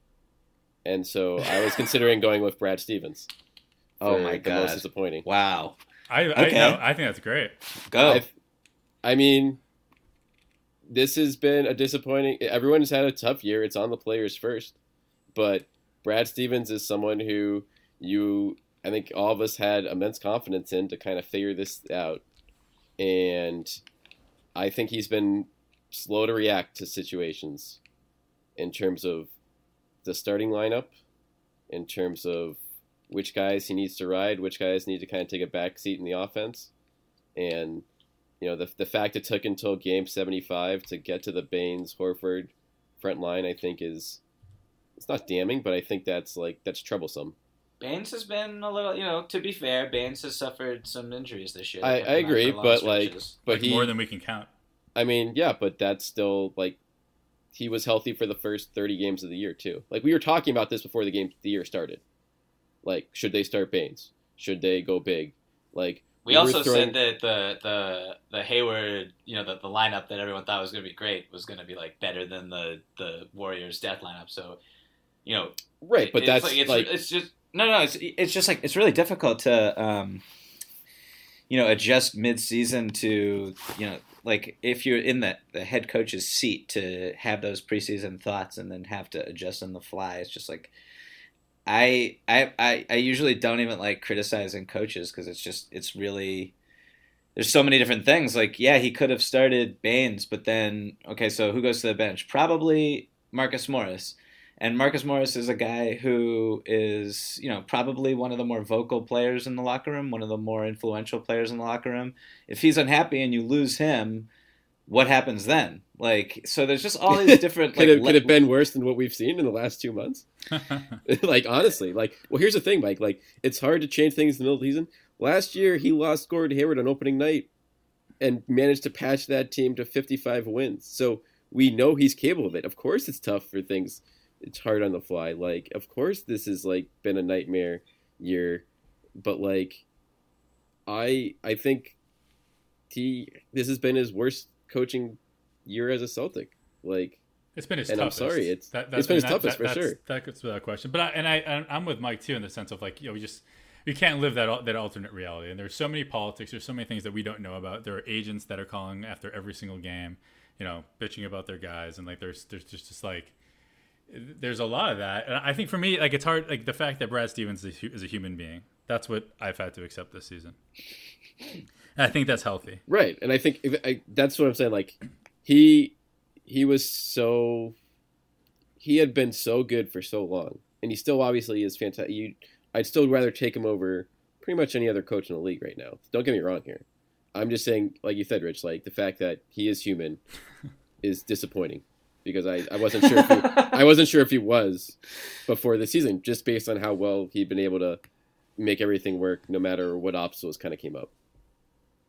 [SPEAKER 8] and so I was considering *laughs* going with Brad Stevens.
[SPEAKER 7] Oh my
[SPEAKER 8] the most disappointing.
[SPEAKER 7] Wow.
[SPEAKER 6] I I,
[SPEAKER 7] Okay.
[SPEAKER 6] no, I think that's great.
[SPEAKER 7] Go.
[SPEAKER 8] I've- I mean, this has been a disappointing. Everyone's had a tough year. It's on the players first, but Brad Stevens is someone who you, I think, all of us had immense confidence in to kind of figure this out, and I think he's been slow to react to situations in terms of the starting lineup, in terms of which guys he needs to ride, which guys need to kind of take a back seat in the offense, and you know, the, the fact it took until game 75 to get to the Baynes Horford front line, I think is it's not damning, but I think that's like that's troublesome.
[SPEAKER 7] Baynes has been a little, you know, to be fair, Baynes has suffered some injuries this year.
[SPEAKER 8] I, I agree, but like, but
[SPEAKER 6] Like
[SPEAKER 8] he,
[SPEAKER 6] more than we can count.
[SPEAKER 8] I mean, yeah, but that's still like he was healthy for the first 30 games of the year too. Like we were talking about this before the game the year started. Like, should they start Baynes? Should they go big? Like
[SPEAKER 7] We
[SPEAKER 8] were
[SPEAKER 7] also
[SPEAKER 8] throwing-
[SPEAKER 7] said that the the the Hayward, you know, the, the lineup that everyone thought was going to be great was going to be like better than the the Warriors death lineup. So, you know,
[SPEAKER 8] right, but
[SPEAKER 7] it's
[SPEAKER 8] that's
[SPEAKER 7] like, it's,
[SPEAKER 8] like
[SPEAKER 7] it's just no, no. It's it's just like it's really difficult to um, you know, adjust mid season to you know, like if you're in the the head coach's seat to have those preseason thoughts and then have to adjust on the fly. It's just like. I, I I I usually don't even like criticizing coaches because it's just it's really there's so many different things. Like, yeah, he could have started Baynes, but then okay, so who goes to the bench? Probably Marcus Morris. And Marcus Morris is a guy who is, you know, probably one of the more vocal players in the locker room, one of the more influential players in the locker room. If he's unhappy and you lose him, what happens then? Like, so there's just all these *laughs* different.
[SPEAKER 8] could,
[SPEAKER 7] like,
[SPEAKER 8] it, could it been worse than what we've seen in the last two months? *laughs* *laughs* like honestly, like well, here's the thing, Mike. Like it's hard to change things in the middle of the season. Last year, he lost Gordon Hayward on opening night, and managed to patch that team to 55 wins. So we know he's capable of it. Of course, it's tough for things. It's hard on the fly. Like, of course, this has like been a nightmare year, but like, I I think he this has been his worst coaching year as a Celtic. Like,
[SPEAKER 6] It's been his
[SPEAKER 8] And I'm sorry, it's-
[SPEAKER 6] that,
[SPEAKER 8] it's been his
[SPEAKER 6] that-
[SPEAKER 8] toughest
[SPEAKER 6] that-
[SPEAKER 8] for
[SPEAKER 6] that's-
[SPEAKER 8] sure.
[SPEAKER 6] That gets without question. But I, and I I'm with Mike too in the sense of like you know we just we can't live that that alternate reality. And there's so many politics. There's so many things that we don't know about. There are agents that are calling after every single game, you know, bitching about their guys, and like there's there's just just like there's a lot of that. And I think for me, like it's hard. Like the fact that Brad Stevens is a, hu- is a human being. That's what I've had to accept this season. And I think that's healthy.
[SPEAKER 8] Right, and I think if- I, that's what I'm saying. Like he he was so he had been so good for so long, and he still obviously is fantastic. You, I'd still rather take him over pretty much any other coach in the league right now. Don't get me wrong here. I'm just saying, like you said, Rich, like the fact that he is human *laughs* is disappointing because I, I wasn't sure if he, *laughs* I wasn't sure if he was before the season, just based on how well he'd been able to make everything work, no matter what obstacles kind of came up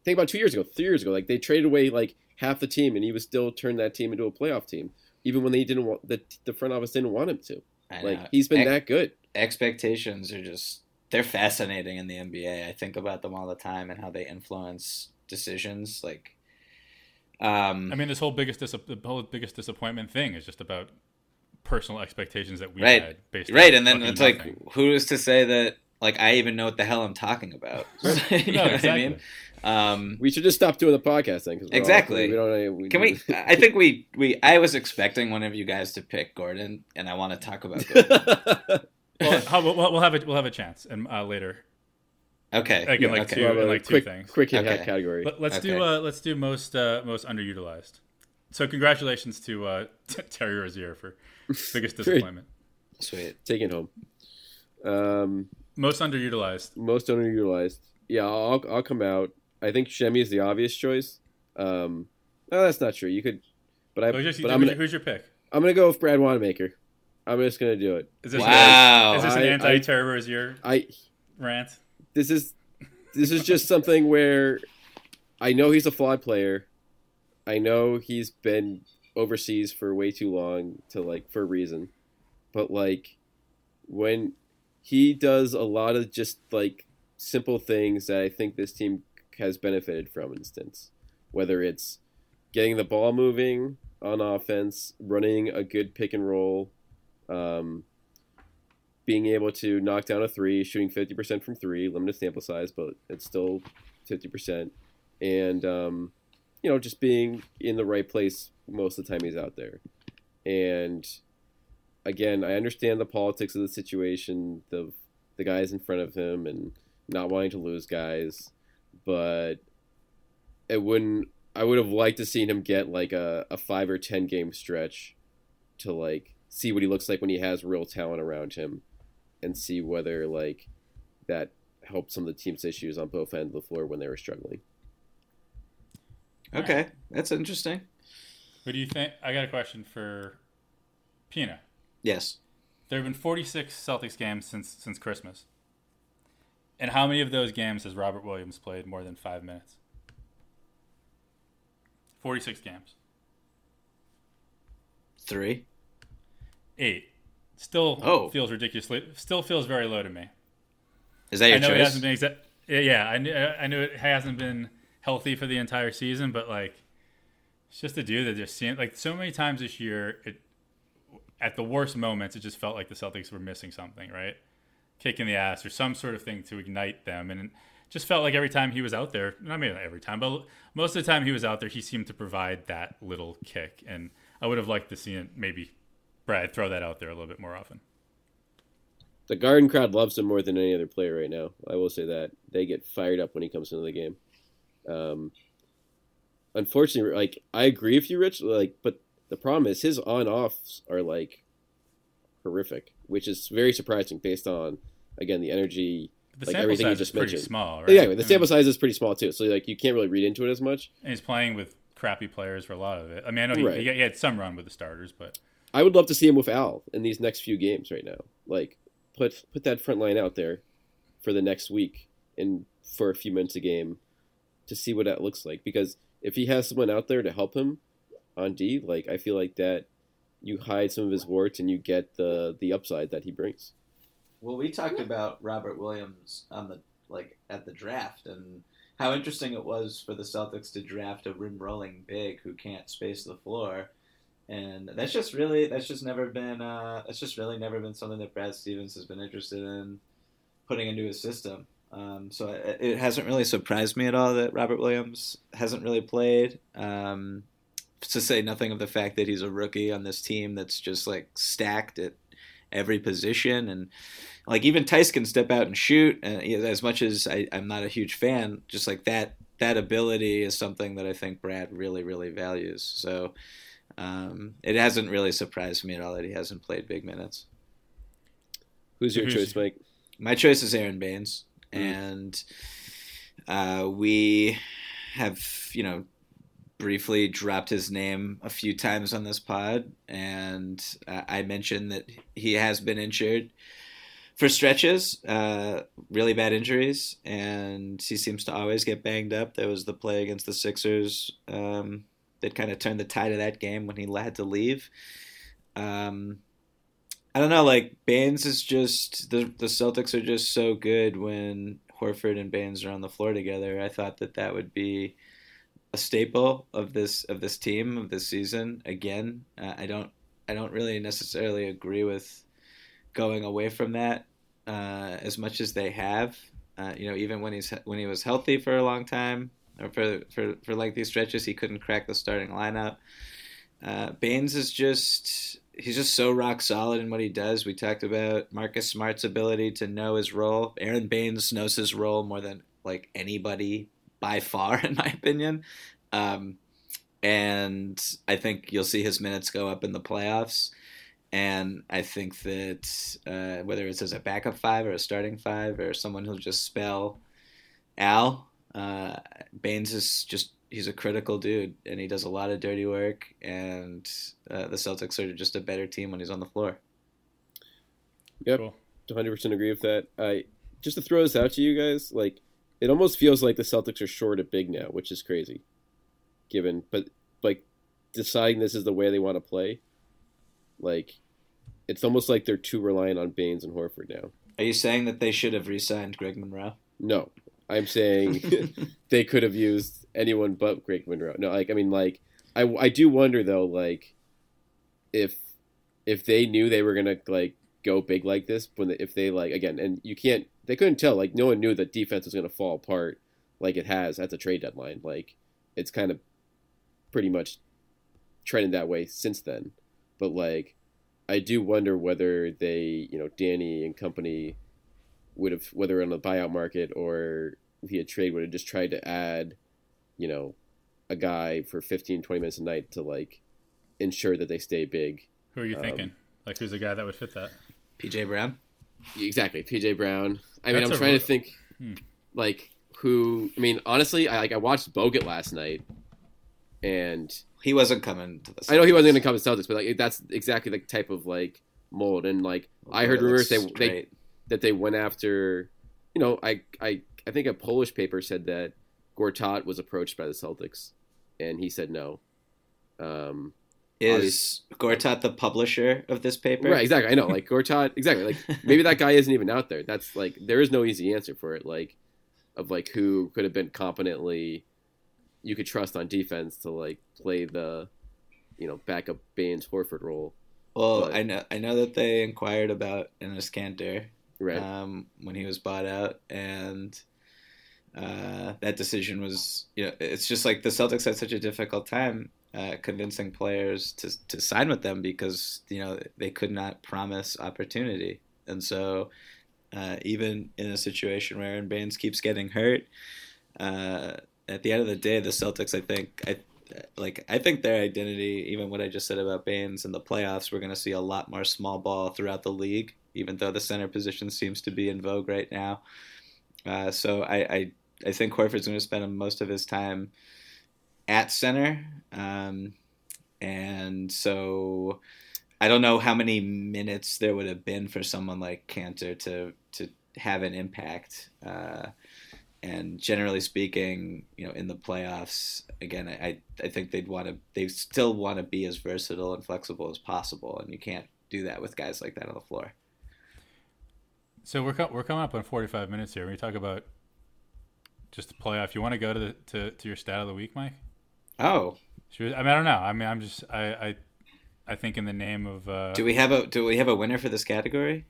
[SPEAKER 8] think about two years ago, three years ago, like they traded away like half the team, and he was still turned that team into a playoff team, even when they didn't want the the front office didn't want him to. Like he's been
[SPEAKER 7] Ex-
[SPEAKER 8] that good.
[SPEAKER 7] expectations are just they're fascinating in the NBA. I think about them all the time and how they influence decisions. Like, um,
[SPEAKER 6] I mean, this whole biggest dis- the whole biggest disappointment thing is just about personal expectations that we
[SPEAKER 7] Right.
[SPEAKER 6] had based
[SPEAKER 7] right,
[SPEAKER 6] on
[SPEAKER 7] and then
[SPEAKER 6] fucking
[SPEAKER 7] it's like,
[SPEAKER 6] nothing.
[SPEAKER 7] who is to say that? Like, I even know what the hell I'm talking about. *laughs* you know
[SPEAKER 6] No,
[SPEAKER 7] what I mean? Um,
[SPEAKER 8] We should just stop doing the podcast then. Cause we're all-
[SPEAKER 7] Exactly.
[SPEAKER 8] we don't. We,
[SPEAKER 7] can we? I think we we. I was expecting one of you guys to pick Gordon, and I want to talk about *laughs* Gordon.
[SPEAKER 6] well, we'll, we'll have a we'll have a chance and uh, later.
[SPEAKER 7] Okay.
[SPEAKER 6] Like in like
[SPEAKER 7] okay.
[SPEAKER 6] two,
[SPEAKER 8] We'll have
[SPEAKER 6] in like two
[SPEAKER 8] quick,
[SPEAKER 6] things.
[SPEAKER 8] quick hit
[SPEAKER 7] Okay.
[SPEAKER 8] category.
[SPEAKER 6] Let, us do uh, let's do most uh, most underutilized. So congratulations to uh, *laughs* Terry Rozier for biggest disappointment.
[SPEAKER 7] Sweet.
[SPEAKER 8] Take it home. Um,
[SPEAKER 6] Most underutilized.
[SPEAKER 8] most underutilized. Yeah, I'll I'll come out. I think Semi is the obvious choice. Um, no, that's not true. You could, but I.
[SPEAKER 6] Oh, just-
[SPEAKER 8] but
[SPEAKER 6] who's,
[SPEAKER 8] I'm gonna
[SPEAKER 6] who's your pick?
[SPEAKER 8] I'm gonna go with Brad Wanamaker. I'm just gonna do it.
[SPEAKER 6] Is this
[SPEAKER 7] Wow.
[SPEAKER 6] An, is this an
[SPEAKER 8] I-
[SPEAKER 6] anti Terry Rozier
[SPEAKER 8] I
[SPEAKER 6] rant?
[SPEAKER 8] This is this is just something where I know he's a flawed player. I know he's been overseas for way too long to like for a reason. But like when he does a lot of just like simple things that I think this team has benefited from instance. Whether it's getting the ball moving on offense, running a good pick and roll, um, being able to knock down a three, shooting 50% from three, limited sample size, but it's still 50%. And, um, you know, just being in the right place most of the time he's out there. And again, I understand the politics of the situation, the, the guys in front of him, and not wanting to lose guys, but it wouldn't. I would have liked to seen him get like a, a five or ten game stretch to like see what he looks like when he has real talent around him and see whether like that helped some of the team's issues on both ends of the floor when they were struggling.
[SPEAKER 7] Okay, that's interesting.
[SPEAKER 6] What do you think? I got a question for Pina.
[SPEAKER 7] Yes.
[SPEAKER 6] There have been 46 Celtics games since since Christmas. And how many of those games has Robert Williams played more than five minutes? 46 games.
[SPEAKER 7] Three.
[SPEAKER 6] Eight. Still
[SPEAKER 7] Oh.
[SPEAKER 6] feels ridiculously. Still feels very low to me.
[SPEAKER 7] Is that your
[SPEAKER 6] I know it
[SPEAKER 7] choice?
[SPEAKER 6] hasn't been exa- yeah, I knew I knew it hasn't been healthy for the entire season, but like it's just a dude that just seemed like so many times this year it at the worst moments it just felt like the Celtics were missing something, right? Kick in the ass or some sort of thing to ignite them and just felt like every time he was out there, I mean not every time, but most of the time he was out there, he seemed to provide that little kick and I would have liked to see it maybe Brad throw that out there a little bit more often.
[SPEAKER 8] The Garden crowd loves him more than any other player right now. I will say that they get fired up when he comes into the game. Um, unfortunately, like I agree with you, Rich. Like, but the problem is his on offs are like horrific, which is very surprising based on again the energy.
[SPEAKER 6] The
[SPEAKER 8] like everything you just
[SPEAKER 6] pretty
[SPEAKER 8] mentioned.
[SPEAKER 6] small, right?
[SPEAKER 8] Yeah,
[SPEAKER 6] I
[SPEAKER 8] the
[SPEAKER 6] mean,
[SPEAKER 8] sample size is pretty small too, so like you can't really read into it as much.
[SPEAKER 6] and he's playing with crappy players for a lot of it. I mean, I know he,
[SPEAKER 8] Right.
[SPEAKER 6] he, he had some run with the starters, but
[SPEAKER 8] I would love to see him with Al in these next few games right now. Like put put that front line out there for the next week and for a few minutes a game to see what that looks like. Because if he has someone out there to help him on D, like I feel like that you hide some of his warts and you get the the upside that he brings.
[SPEAKER 7] Well, we talked about Robert Williams on the like at the draft and how interesting it was for the Celtics to draft a rim rolling big who can't space the floor. And that's just really that's just never been uh, that's just really never been something that Brad Stevens has been interested in putting into his system. Um, so it, it hasn't really surprised me at all that Robert Williams hasn't really played. Um, to say nothing of the fact that he's a rookie on this team that's just like stacked at every position and like even Theis can step out and shoot. And as much as I, I'm not a huge fan, just like that that ability is something that I think Brad really really values. So um, it hasn't really surprised me at all that he hasn't played big minutes.
[SPEAKER 8] Who's your
[SPEAKER 6] Who's-
[SPEAKER 8] choice, Mike?
[SPEAKER 7] My choice is Aron Baynes, and uh, we have you know briefly dropped his name a few times on this pod, and uh, I mentioned that he has been injured for stretches, uh, really bad injuries, and he seems to always get banged up. There was the play against the Sixers um, that kind of turned the tide of that game when he had to leave. Um, I don't know. Like Baynes is just the the Celtics are just so good when Horford and Baynes are on the floor together. I thought that that would be a staple of this of this team of this season. Again, uh, I don't I don't really necessarily agree with going away from that uh, as much as they have. Uh, you know, even when he's when he was healthy for a long time or for for for lengthy stretches, he couldn't crack the starting lineup. Uh, Baynes is just he's just so rock solid in what he does. We talked about Marcus Smart's ability to know his role. Aron Baynes knows his role more than like anybody by far, *laughs* in my opinion. Um, and I think you'll see his minutes go up in the playoffs. And I think that uh, whether it's as a backup five or a starting five or someone who'll just spell Al, uh, Baynes is just he's a critical dude and he does a lot of dirty work and uh, the Celtics are just a better team when he's on the floor.
[SPEAKER 8] Yep,
[SPEAKER 6] Cool.
[SPEAKER 8] 100% agree with that. I just to throw this out to you guys, like it almost feels like the Celtics are short at big now, which is crazy. Given, but like deciding this is the way they want to play, like it's almost like they're too reliant on Baynes and Horford now.
[SPEAKER 7] Are you saying that they should have re-signed Greg Monroe?
[SPEAKER 8] No, I'm saying *laughs* they could have used anyone but Greg Monroe. No, like I mean, like I I do wonder though, like if if they knew they were gonna like go big like this when they, if they like again, and you can't they couldn't tell like no one knew that defense was gonna fall apart like it has at the trade deadline. Like it's kind of pretty much trended that way since then. But like I do wonder whether they you know Danny and company would have whether on the buyout market or via trade would have just tried to add you know a guy for 15 20 minutes a night to like ensure that they stay big
[SPEAKER 6] Who are you
[SPEAKER 8] Um,
[SPEAKER 6] thinking? Like, who's the guy that would fit that?
[SPEAKER 7] PJ Brown?
[SPEAKER 8] exactly pj brown i mean i'm trying
[SPEAKER 6] ro-
[SPEAKER 8] to think
[SPEAKER 6] Hmm.
[SPEAKER 8] like who i mean honestly i like i watched bogut last night and
[SPEAKER 7] He wasn't coming to the
[SPEAKER 8] i know he wasn't going to come to celtics but like that's exactly the type of like mold and like i heard rumors they, they that they went after you know i i i think a polish paper said that gortat was approached by the celtics and he said no. Um
[SPEAKER 7] Is Gortat the publisher of this paper?
[SPEAKER 8] right exactly. I know like *laughs* gortat exactly like maybe that guy isn't even out there. That's like there is no easy answer for it like of like who could have been competently you could trust on defense to like play the you know backup Baynes Horford role.
[SPEAKER 7] Well,
[SPEAKER 8] But-
[SPEAKER 7] I know I know that they inquired about Enes Kanter
[SPEAKER 8] right.
[SPEAKER 7] um, when he was bought out, and uh, that decision was you know it's just like the Celtics had such a difficult time uh, convincing players to to sign with them because you know they could not promise opportunity, and so uh, even in a situation where Aron Baynes keeps getting hurt. Uh, at the end of the day, the Celtics, I think, I like, I think their identity, even what I just said about Baynes in the playoffs, we're going to see a lot more small ball throughout the league, even though the center position seems to be in vogue right now. Uh, so I, I, I think Horford's going to spend most of his time at center, um, and so I don't know how many minutes there would have been for someone like Kanter to to have an impact. Uh, and generally speaking, you know, in the playoffs, again, I I think they'd want to they still want to be as versatile and flexible as possible, and you can't do that with guys like that on the floor.
[SPEAKER 6] So we're co- we're coming up on 45 minutes here. When you talk about just to play off. you want to go to the to, to your stat of the week, Mike?
[SPEAKER 7] Oh,
[SPEAKER 6] Should we, I mean, I don't know. I mean, I'm just I I, I think in the name of uh,
[SPEAKER 7] do we have a do we have a winner for this category?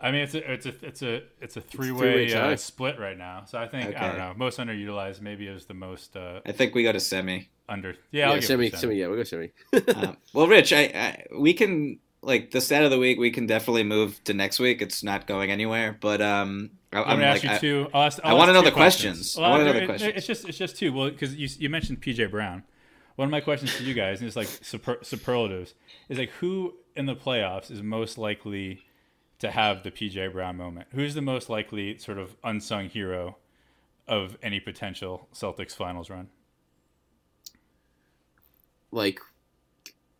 [SPEAKER 6] I mean, it's a it's a it's a it's a three
[SPEAKER 8] three-way
[SPEAKER 6] uh, split right now. So I think I don't know. Most underutilized maybe is the most uh,
[SPEAKER 7] I think we go to Semi.
[SPEAKER 6] under. Yeah, I'll
[SPEAKER 8] Yeah,
[SPEAKER 6] give
[SPEAKER 8] Semi,
[SPEAKER 6] to
[SPEAKER 8] Semi, yeah, we'll go Semi. *laughs*
[SPEAKER 7] um, well, Rich, I, I we can like the stat of the week. We can definitely move to next week. It's not going anywhere. But um, I,
[SPEAKER 6] I'm
[SPEAKER 7] I'm
[SPEAKER 6] gonna ask you two. I'll ask,
[SPEAKER 7] I
[SPEAKER 6] I'll
[SPEAKER 7] wanna know the questions. I
[SPEAKER 6] Well,
[SPEAKER 7] wanna know the
[SPEAKER 6] it-
[SPEAKER 7] questions.
[SPEAKER 6] It's just it's just two. Well, because you you mentioned PJ Brown. One of my questions to you guys, and it's like super, superlatives, is like who in the playoffs is most likely to have the PJ Brown moment? Who's the most likely sort of unsung hero of any potential Celtics finals run?
[SPEAKER 8] like,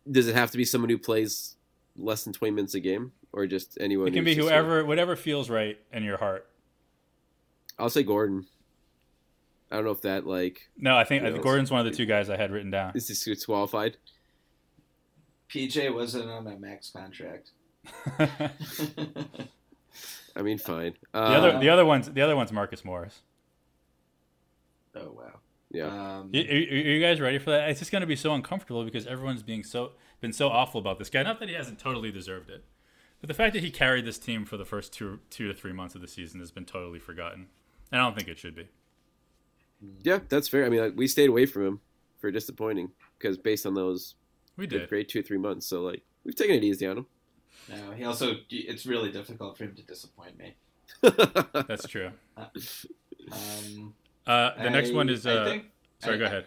[SPEAKER 8] does it have to be someone who plays less than 20 minutes a game? Or just anyone?
[SPEAKER 6] It can be
[SPEAKER 8] just,
[SPEAKER 6] whoever, whatever feels right in your heart.
[SPEAKER 8] I'll say Gordon. I don't know if that, like,
[SPEAKER 6] No, I think
[SPEAKER 8] You
[SPEAKER 6] I
[SPEAKER 8] know,
[SPEAKER 6] think Gordon's one of the two guys I had written down.
[SPEAKER 8] is this disqualified?
[SPEAKER 7] PJ wasn't on my max contract. *laughs*
[SPEAKER 8] I mean, fine.
[SPEAKER 6] The
[SPEAKER 8] Uh,
[SPEAKER 6] other, the other one's, the other one's Marcus Morris.
[SPEAKER 7] oh wow.
[SPEAKER 8] yeah.
[SPEAKER 7] Um,
[SPEAKER 6] Y- Are, are you guys ready for that? It's just going to be so uncomfortable because everyone's being so been so awful about this guy. Not that he hasn't totally deserved it, but the fact that he carried this team for the first two two to three months of the season has been totally forgotten. And I don't think it should be.
[SPEAKER 8] Yeah, that's fair. I mean, like, we stayed away from him for disappointing because based on those
[SPEAKER 6] We did.
[SPEAKER 8] great two or three months, so like we've taken it easy on him.
[SPEAKER 7] no, he also it's really difficult for him to disappoint me. *laughs*
[SPEAKER 6] That's true.
[SPEAKER 7] Um,
[SPEAKER 6] Uh, the next one is. Uh,
[SPEAKER 7] think-
[SPEAKER 6] sorry,
[SPEAKER 7] I-
[SPEAKER 6] go ahead.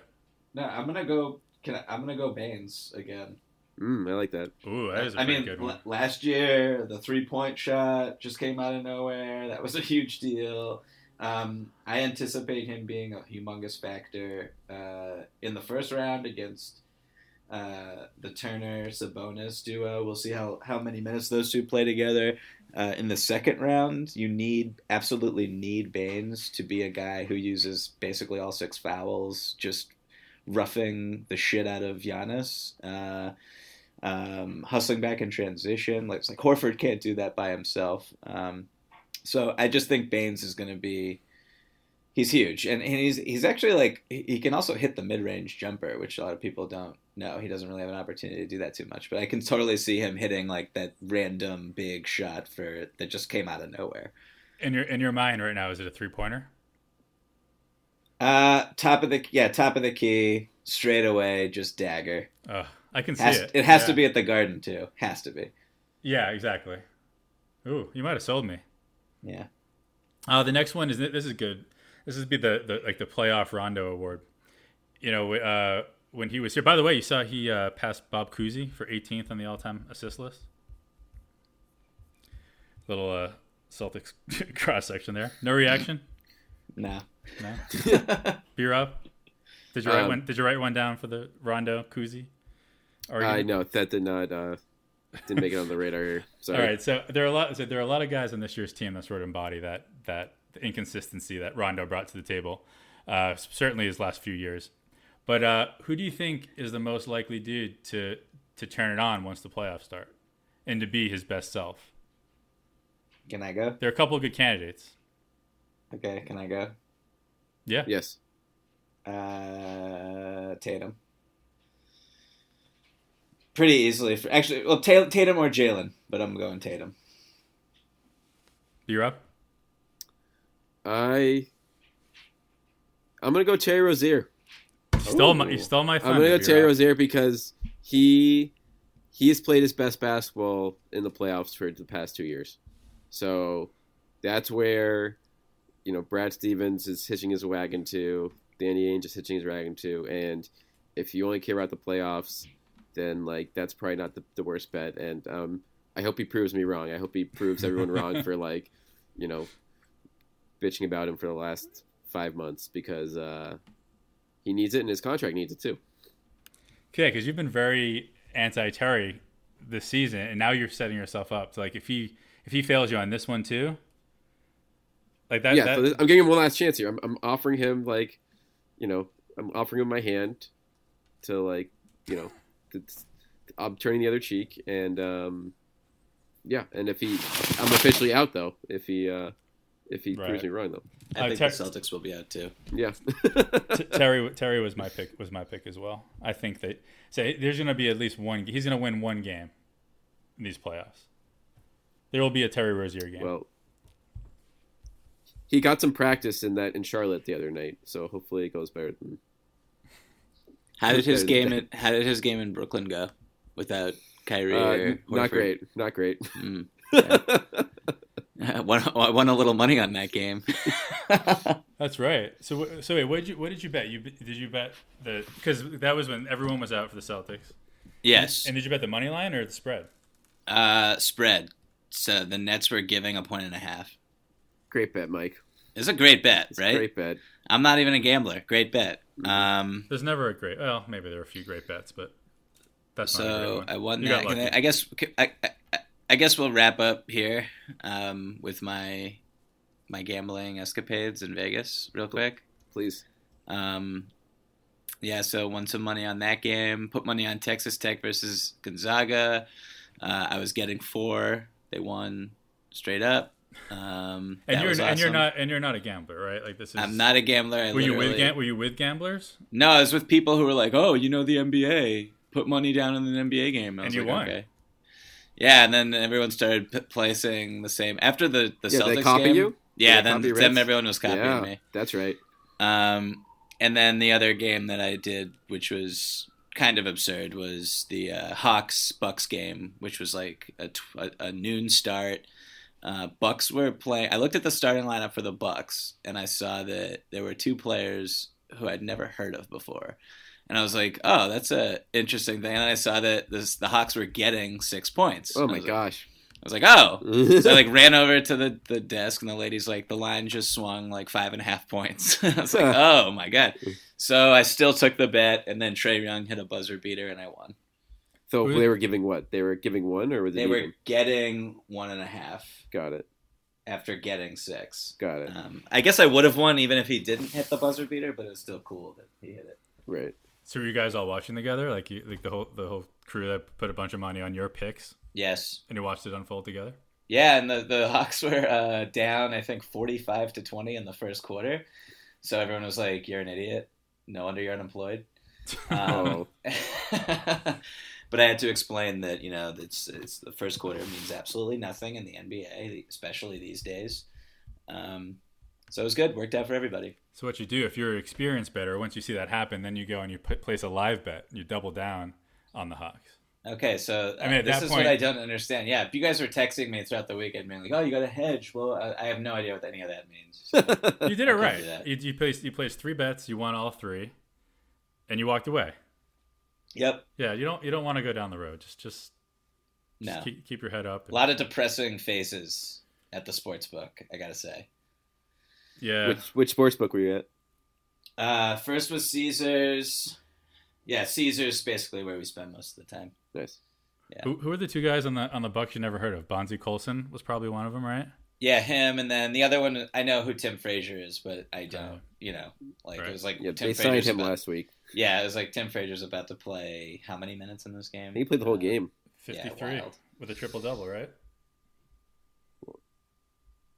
[SPEAKER 7] No, I'm gonna go. Can I, I'm gonna go Baynes again.
[SPEAKER 8] mm, I like that.
[SPEAKER 6] Ooh, that is a
[SPEAKER 7] I mean,
[SPEAKER 6] good one.
[SPEAKER 7] l- last year the three point shot just came out of nowhere. That was a huge deal. Um, I anticipate him being a humongous factor uh, in the first round against uh, the Turner Sabonis duo. We'll see how, how many minutes those two play together. Uh, in the second round, you need absolutely need Baynes to be a guy who uses basically all six fouls, just roughing the shit out of Giannis. Uh, um, hustling back in transition. Like it's like Horford can't do that by himself. Um, so I just think Baynes is going to be. He's huge, and, and he's he's actually like he can also hit the mid range jumper, which a lot of people don't know. He doesn't really have an opportunity to do that too much, but I can totally see him hitting like that random big shot for that just came out of nowhere.
[SPEAKER 6] In your in your mind right now, is it a three pointer?
[SPEAKER 7] Uh, top of the yeah, top of the key, straight away, just dagger.
[SPEAKER 6] Uh, I can see
[SPEAKER 7] Has,
[SPEAKER 6] it.
[SPEAKER 7] it has to be at the Garden too. Has to be.
[SPEAKER 6] Yeah, exactly. Ooh, you might have sold me.
[SPEAKER 7] Yeah.
[SPEAKER 6] Uh, the next one is this is good. This would be the, the like the playoff Rondo award. You know, uh, when he was here. By the way, you saw he uh, passed Bob Cousy for 18th on the all-time assist list. Little uh, Celtics *laughs* cross section there. No reaction.
[SPEAKER 7] No.
[SPEAKER 6] No. *laughs* B Rob, did you write
[SPEAKER 8] Um,
[SPEAKER 6] one? Did you write one down for the Rondo Cousy?
[SPEAKER 8] I know that did not uh, didn't make it on the radar here. Sorry.
[SPEAKER 6] All right, so there are a lot. So there are a lot of guys on this year's team that sort of embody that that inconsistency that Rondo brought to the table. Uh, certainly his last few years. But uh, who do you think is the most likely dude to to turn it on once the playoffs start, and to be his best self?
[SPEAKER 7] Can I go?
[SPEAKER 6] There are a couple of good candidates.
[SPEAKER 7] Okay, can I go?
[SPEAKER 6] Yeah.
[SPEAKER 8] Yes.
[SPEAKER 7] Uh, Tatum. Pretty easily. For, actually, well, Ta- Tatum or Jalen, but I'm going Tatum.
[SPEAKER 6] B up.
[SPEAKER 8] I I'm gonna go Terry Rozier.
[SPEAKER 6] You stole my.
[SPEAKER 7] Ooh.
[SPEAKER 6] You stole my
[SPEAKER 8] I'm gonna go
[SPEAKER 6] B-Rob.
[SPEAKER 8] Terry Rozier because he he has played his best basketball in the playoffs for the past two years. So that's where you know Brad Stevens is hitching his wagon to. Danny Ainge is hitching his wagon to, and if you only care about the playoffs, then like that's probably not the, the worst bet. And um, I hope he proves me wrong. I hope he proves everyone wrong for *laughs* like, you know, bitching about him for the last five months because uh, he needs it and his contract needs it too.
[SPEAKER 6] Okay, because you've been very anti Terry this season, and now you're setting yourself up. So like if he if he fails you on this one too, like that.
[SPEAKER 8] yeah,
[SPEAKER 6] that
[SPEAKER 8] so this, I'm giving him one last chance here. I'm, I'm offering him like, you know, I'm offering him my hand to like, you know, to, I'm turning the other cheek, and um, yeah, and if he, I'm officially out though. If he, uh, if he
[SPEAKER 6] Right.
[SPEAKER 8] proves me wrong though,
[SPEAKER 7] I
[SPEAKER 6] Uh,
[SPEAKER 7] think
[SPEAKER 6] Ter-
[SPEAKER 7] the Celtics will be out too.
[SPEAKER 8] yeah. *laughs*
[SPEAKER 6] T- Terry Terry was my pick was my pick as well. I think that say there's going to be at least one. He's going to win one game in these playoffs. There will be a Terry Rozier game.
[SPEAKER 8] well, he got some practice in that in Charlotte the other night, so hopefully it goes better than.
[SPEAKER 7] How did his game? In, how did his game in Brooklyn go without Kyrie?
[SPEAKER 8] Uh,
[SPEAKER 7] or
[SPEAKER 8] not great, not great. *laughs*
[SPEAKER 7] Mm. I *laughs* won, I won a little money on that game. *laughs*
[SPEAKER 6] That's right. So so wait, what did you what did you bet? You did you bet the because that was when everyone was out for the Celtics.
[SPEAKER 7] yes,
[SPEAKER 6] And did you bet the money line or the spread?
[SPEAKER 7] uh, spread. So the Nets were giving a point and a half.
[SPEAKER 8] great bet, Mike.
[SPEAKER 7] It's a great bet,
[SPEAKER 8] It's
[SPEAKER 7] right?
[SPEAKER 8] a great bet.
[SPEAKER 7] I'm not even a gambler. Great bet. Um,
[SPEAKER 6] There's never a great. Well, maybe there are a few great bets, but that's not a great
[SPEAKER 7] so
[SPEAKER 6] one.
[SPEAKER 7] I won
[SPEAKER 6] You
[SPEAKER 7] that. I. I guess I, I, I guess we'll wrap up here um, with my my gambling escapades in Vegas real quick.
[SPEAKER 8] Please.
[SPEAKER 7] Um, yeah, so won some money on that game. Put money on Texas Tech versus Gonzaga. Uh, I was getting four. They won straight up. Um,
[SPEAKER 6] and you're
[SPEAKER 7] was
[SPEAKER 6] and you're not and you're not a gambler, right? Like this is.
[SPEAKER 7] I'm not a gambler. I
[SPEAKER 6] Were you with
[SPEAKER 7] literally-
[SPEAKER 6] gam- Were you with gamblers?
[SPEAKER 7] No, I was with people who were like, "Oh, you know the NBA. Put money down in an NBA game." I
[SPEAKER 6] And you
[SPEAKER 7] like,
[SPEAKER 6] won.
[SPEAKER 7] Okay. Yeah, and then everyone started p- placing the same after the the
[SPEAKER 8] Yeah,
[SPEAKER 7] Celtics
[SPEAKER 8] they copy
[SPEAKER 7] game.
[SPEAKER 8] you?
[SPEAKER 7] Yeah,
[SPEAKER 8] They
[SPEAKER 7] then
[SPEAKER 8] copy
[SPEAKER 7] then everyone was copying
[SPEAKER 8] yeah,
[SPEAKER 7] me.
[SPEAKER 8] that's right.
[SPEAKER 7] Um, and then the other game that I did, which was kind of absurd, was the uh, Hawks Bucks game, which was like a, tw- a, a noon start. Uh, Bucks were playing. I looked at the starting lineup for the Bucks, and I saw that there were two players who I'd never heard of before. And I was like, "Oh, that's a interesting thing." And I saw that this, the Hawks were getting six points.
[SPEAKER 8] Oh my
[SPEAKER 7] was like-
[SPEAKER 8] gosh.
[SPEAKER 7] I was like, "Oh, so I like *laughs* ran over to the, the desk and the lady's like, the line just swung like five and a half points. *laughs* I was like, oh my god. So I still took the bet and then Trae Young hit a buzzer beater and I won.
[SPEAKER 8] So
[SPEAKER 6] Who-
[SPEAKER 8] they were giving what? They were giving one, or was it?
[SPEAKER 7] They were
[SPEAKER 8] even?
[SPEAKER 7] getting one and a half
[SPEAKER 8] Got it.
[SPEAKER 7] after getting six.
[SPEAKER 8] Got it.
[SPEAKER 7] Um, I guess I would have won even if he didn't hit the buzzer beater, but it was still cool that he hit it.
[SPEAKER 8] Right.
[SPEAKER 6] So were you guys all watching together? Like you, like the whole the whole crew that put a bunch of money on your picks
[SPEAKER 7] Yes.
[SPEAKER 6] and you watched it unfold together?
[SPEAKER 7] Yeah, and the, the Hawks *laughs* were uh, down, I think, 45 to 20 in the first quarter. So everyone was like, you're an idiot. No wonder you're unemployed. *laughs* Um, *laughs* but I had to explain that you know it's it's the first quarter means absolutely nothing in the NBA, especially these days. Um, so it was good. Worked out for everybody.
[SPEAKER 6] So what you do if you're experienced better, once you see that happen, then you go and you put, place a live bet. You double down on the Hawks.
[SPEAKER 7] Okay, so uh,
[SPEAKER 6] I mean,
[SPEAKER 7] this is
[SPEAKER 6] point-
[SPEAKER 7] what I don't understand. Yeah, if you guys were texting me throughout the weekend, being like, "Oh, you got a hedge," well, I, I have no idea what any of that means. So, *laughs*
[SPEAKER 6] You did it right. You, you placed you placed three bets. You won all three, and you walked away.
[SPEAKER 7] Yep.
[SPEAKER 6] Yeah, you don't you don't want to go down the road. Just just, just
[SPEAKER 7] No.
[SPEAKER 6] keep, keep your head up.
[SPEAKER 7] A lot of depressing faces at the sports book. I gotta say.
[SPEAKER 6] yeah,
[SPEAKER 8] Which which sports book were you at?
[SPEAKER 7] Uh, first was Caesars. Yeah, Caesars basically where we spend most of the time.
[SPEAKER 8] Nice.
[SPEAKER 6] who, who are the two guys on the on the Bucks you never heard of? Bonzie Colson was probably one of them, right?
[SPEAKER 7] Yeah, him, and then the other one I know who Tim Frazier is, but I don't. You know, like
[SPEAKER 6] Right.
[SPEAKER 7] it was like
[SPEAKER 8] Yeah,
[SPEAKER 7] Tim
[SPEAKER 8] they signed him
[SPEAKER 7] about,
[SPEAKER 8] last week.
[SPEAKER 7] Yeah, it was like Tim Frazier's about to play how many minutes in this game?
[SPEAKER 8] He played the whole
[SPEAKER 7] Uh,
[SPEAKER 8] game.
[SPEAKER 6] Fifty three
[SPEAKER 7] wild.
[SPEAKER 6] with a triple double, right?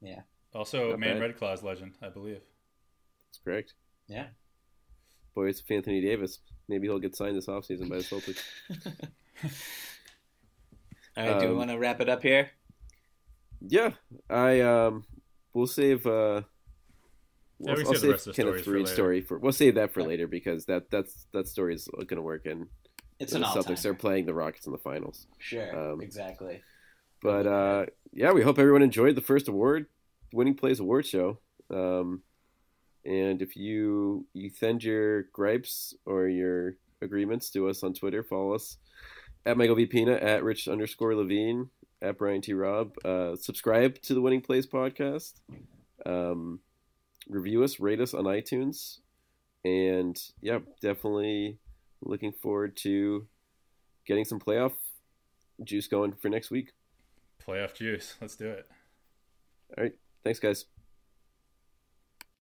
[SPEAKER 7] Yeah.
[SPEAKER 6] Also,
[SPEAKER 8] Not
[SPEAKER 6] Maine
[SPEAKER 8] bad.
[SPEAKER 6] Red Claws legend, I believe.
[SPEAKER 8] That's correct.
[SPEAKER 7] Yeah.
[SPEAKER 8] Boy, it's Anthony Davis. Maybe he'll get signed this offseason by the Celtics. *laughs* *laughs*
[SPEAKER 7] All right, do we
[SPEAKER 8] Um,
[SPEAKER 7] want to wrap it up here?
[SPEAKER 8] Yeah, I um, we'll save uh,
[SPEAKER 6] Yeah, we
[SPEAKER 8] I'll
[SPEAKER 6] save the rest of the
[SPEAKER 8] Kenneth
[SPEAKER 6] stories for
[SPEAKER 8] story for. We'll save that for
[SPEAKER 7] Yeah.
[SPEAKER 8] later because that that's that story is going to work and
[SPEAKER 7] It's
[SPEAKER 8] the
[SPEAKER 7] an all
[SPEAKER 8] Celtics are playing the Rockets in the finals.
[SPEAKER 7] Sure,
[SPEAKER 8] um,
[SPEAKER 7] exactly.
[SPEAKER 8] But uh, yeah, we hope everyone enjoyed the first award winning plays award show. Um, And if you you send your gripes or your agreements to us on Twitter, follow us at Michael V Pina, at Rich underscore Levine, at Brian T Rob. Uh, subscribe to the Winning Plays podcast. Um, review us, rate us on iTunes, and yeah, definitely looking forward to getting some playoff juice going for next week.
[SPEAKER 6] Playoff juice. Let's do it.
[SPEAKER 8] All right, thanks, guys.